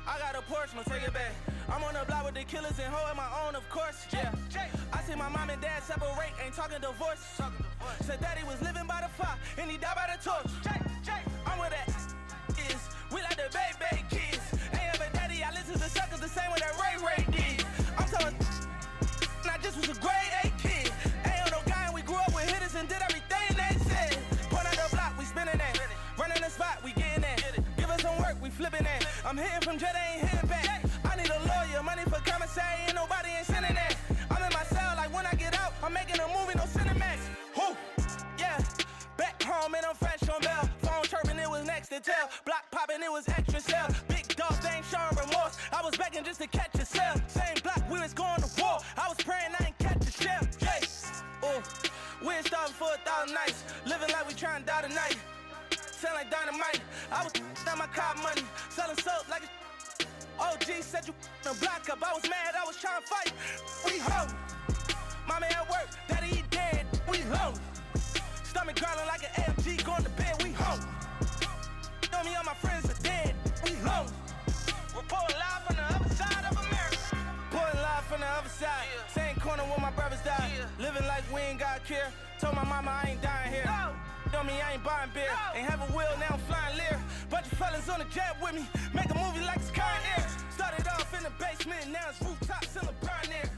Speaker 6: I got a porch, no take it back. I'm on the block with the killers and holding my own, of course. Yeah. I see my mom and dad separate, ain't talking divorce. Said daddy was living by the fire and he died by the torch. I'm where that is. We like the baby I'm hitting from jet, ain't hitting back. I need a lawyer, money for commissary, ain't nobody ain't sending that. I'm in my cell, like when I get out, I'm making a movie, no Cinemax. Who? Yeah. Back home and I'm fresh on bail. Phone chirping, it was next to tell. Block popping, it was extra sell. Big dog, they ain't showing remorse. I was begging just to catch a cell. Same block, we was going to war. I was praying I ain't catch a shell. Hey, ooh, we ain't starving for a thousand nights. Living like we trying to die tonight. Sound like dynamite. I was on my car money, selling soap like a OG said you the block up. I was mad, I was trying to fight. We home. Mama at work, daddy he dead. We home. Stomach growling like an AMG, going to bed. We home. Know me, all my friends are dead. We home. Reporting live from the other side of America. Reporting live from the other side. Same corner where my brothers died. Living like we ain't got care. Told my mama I ain't dying here. Know dummy, I ain't buying beer. Ain't have a will, now I'm flying lear. Bunch of fellas on the jet with me, make a movie like it's Con Air. Started off in the basement, now it's rooftops in the Pioneer.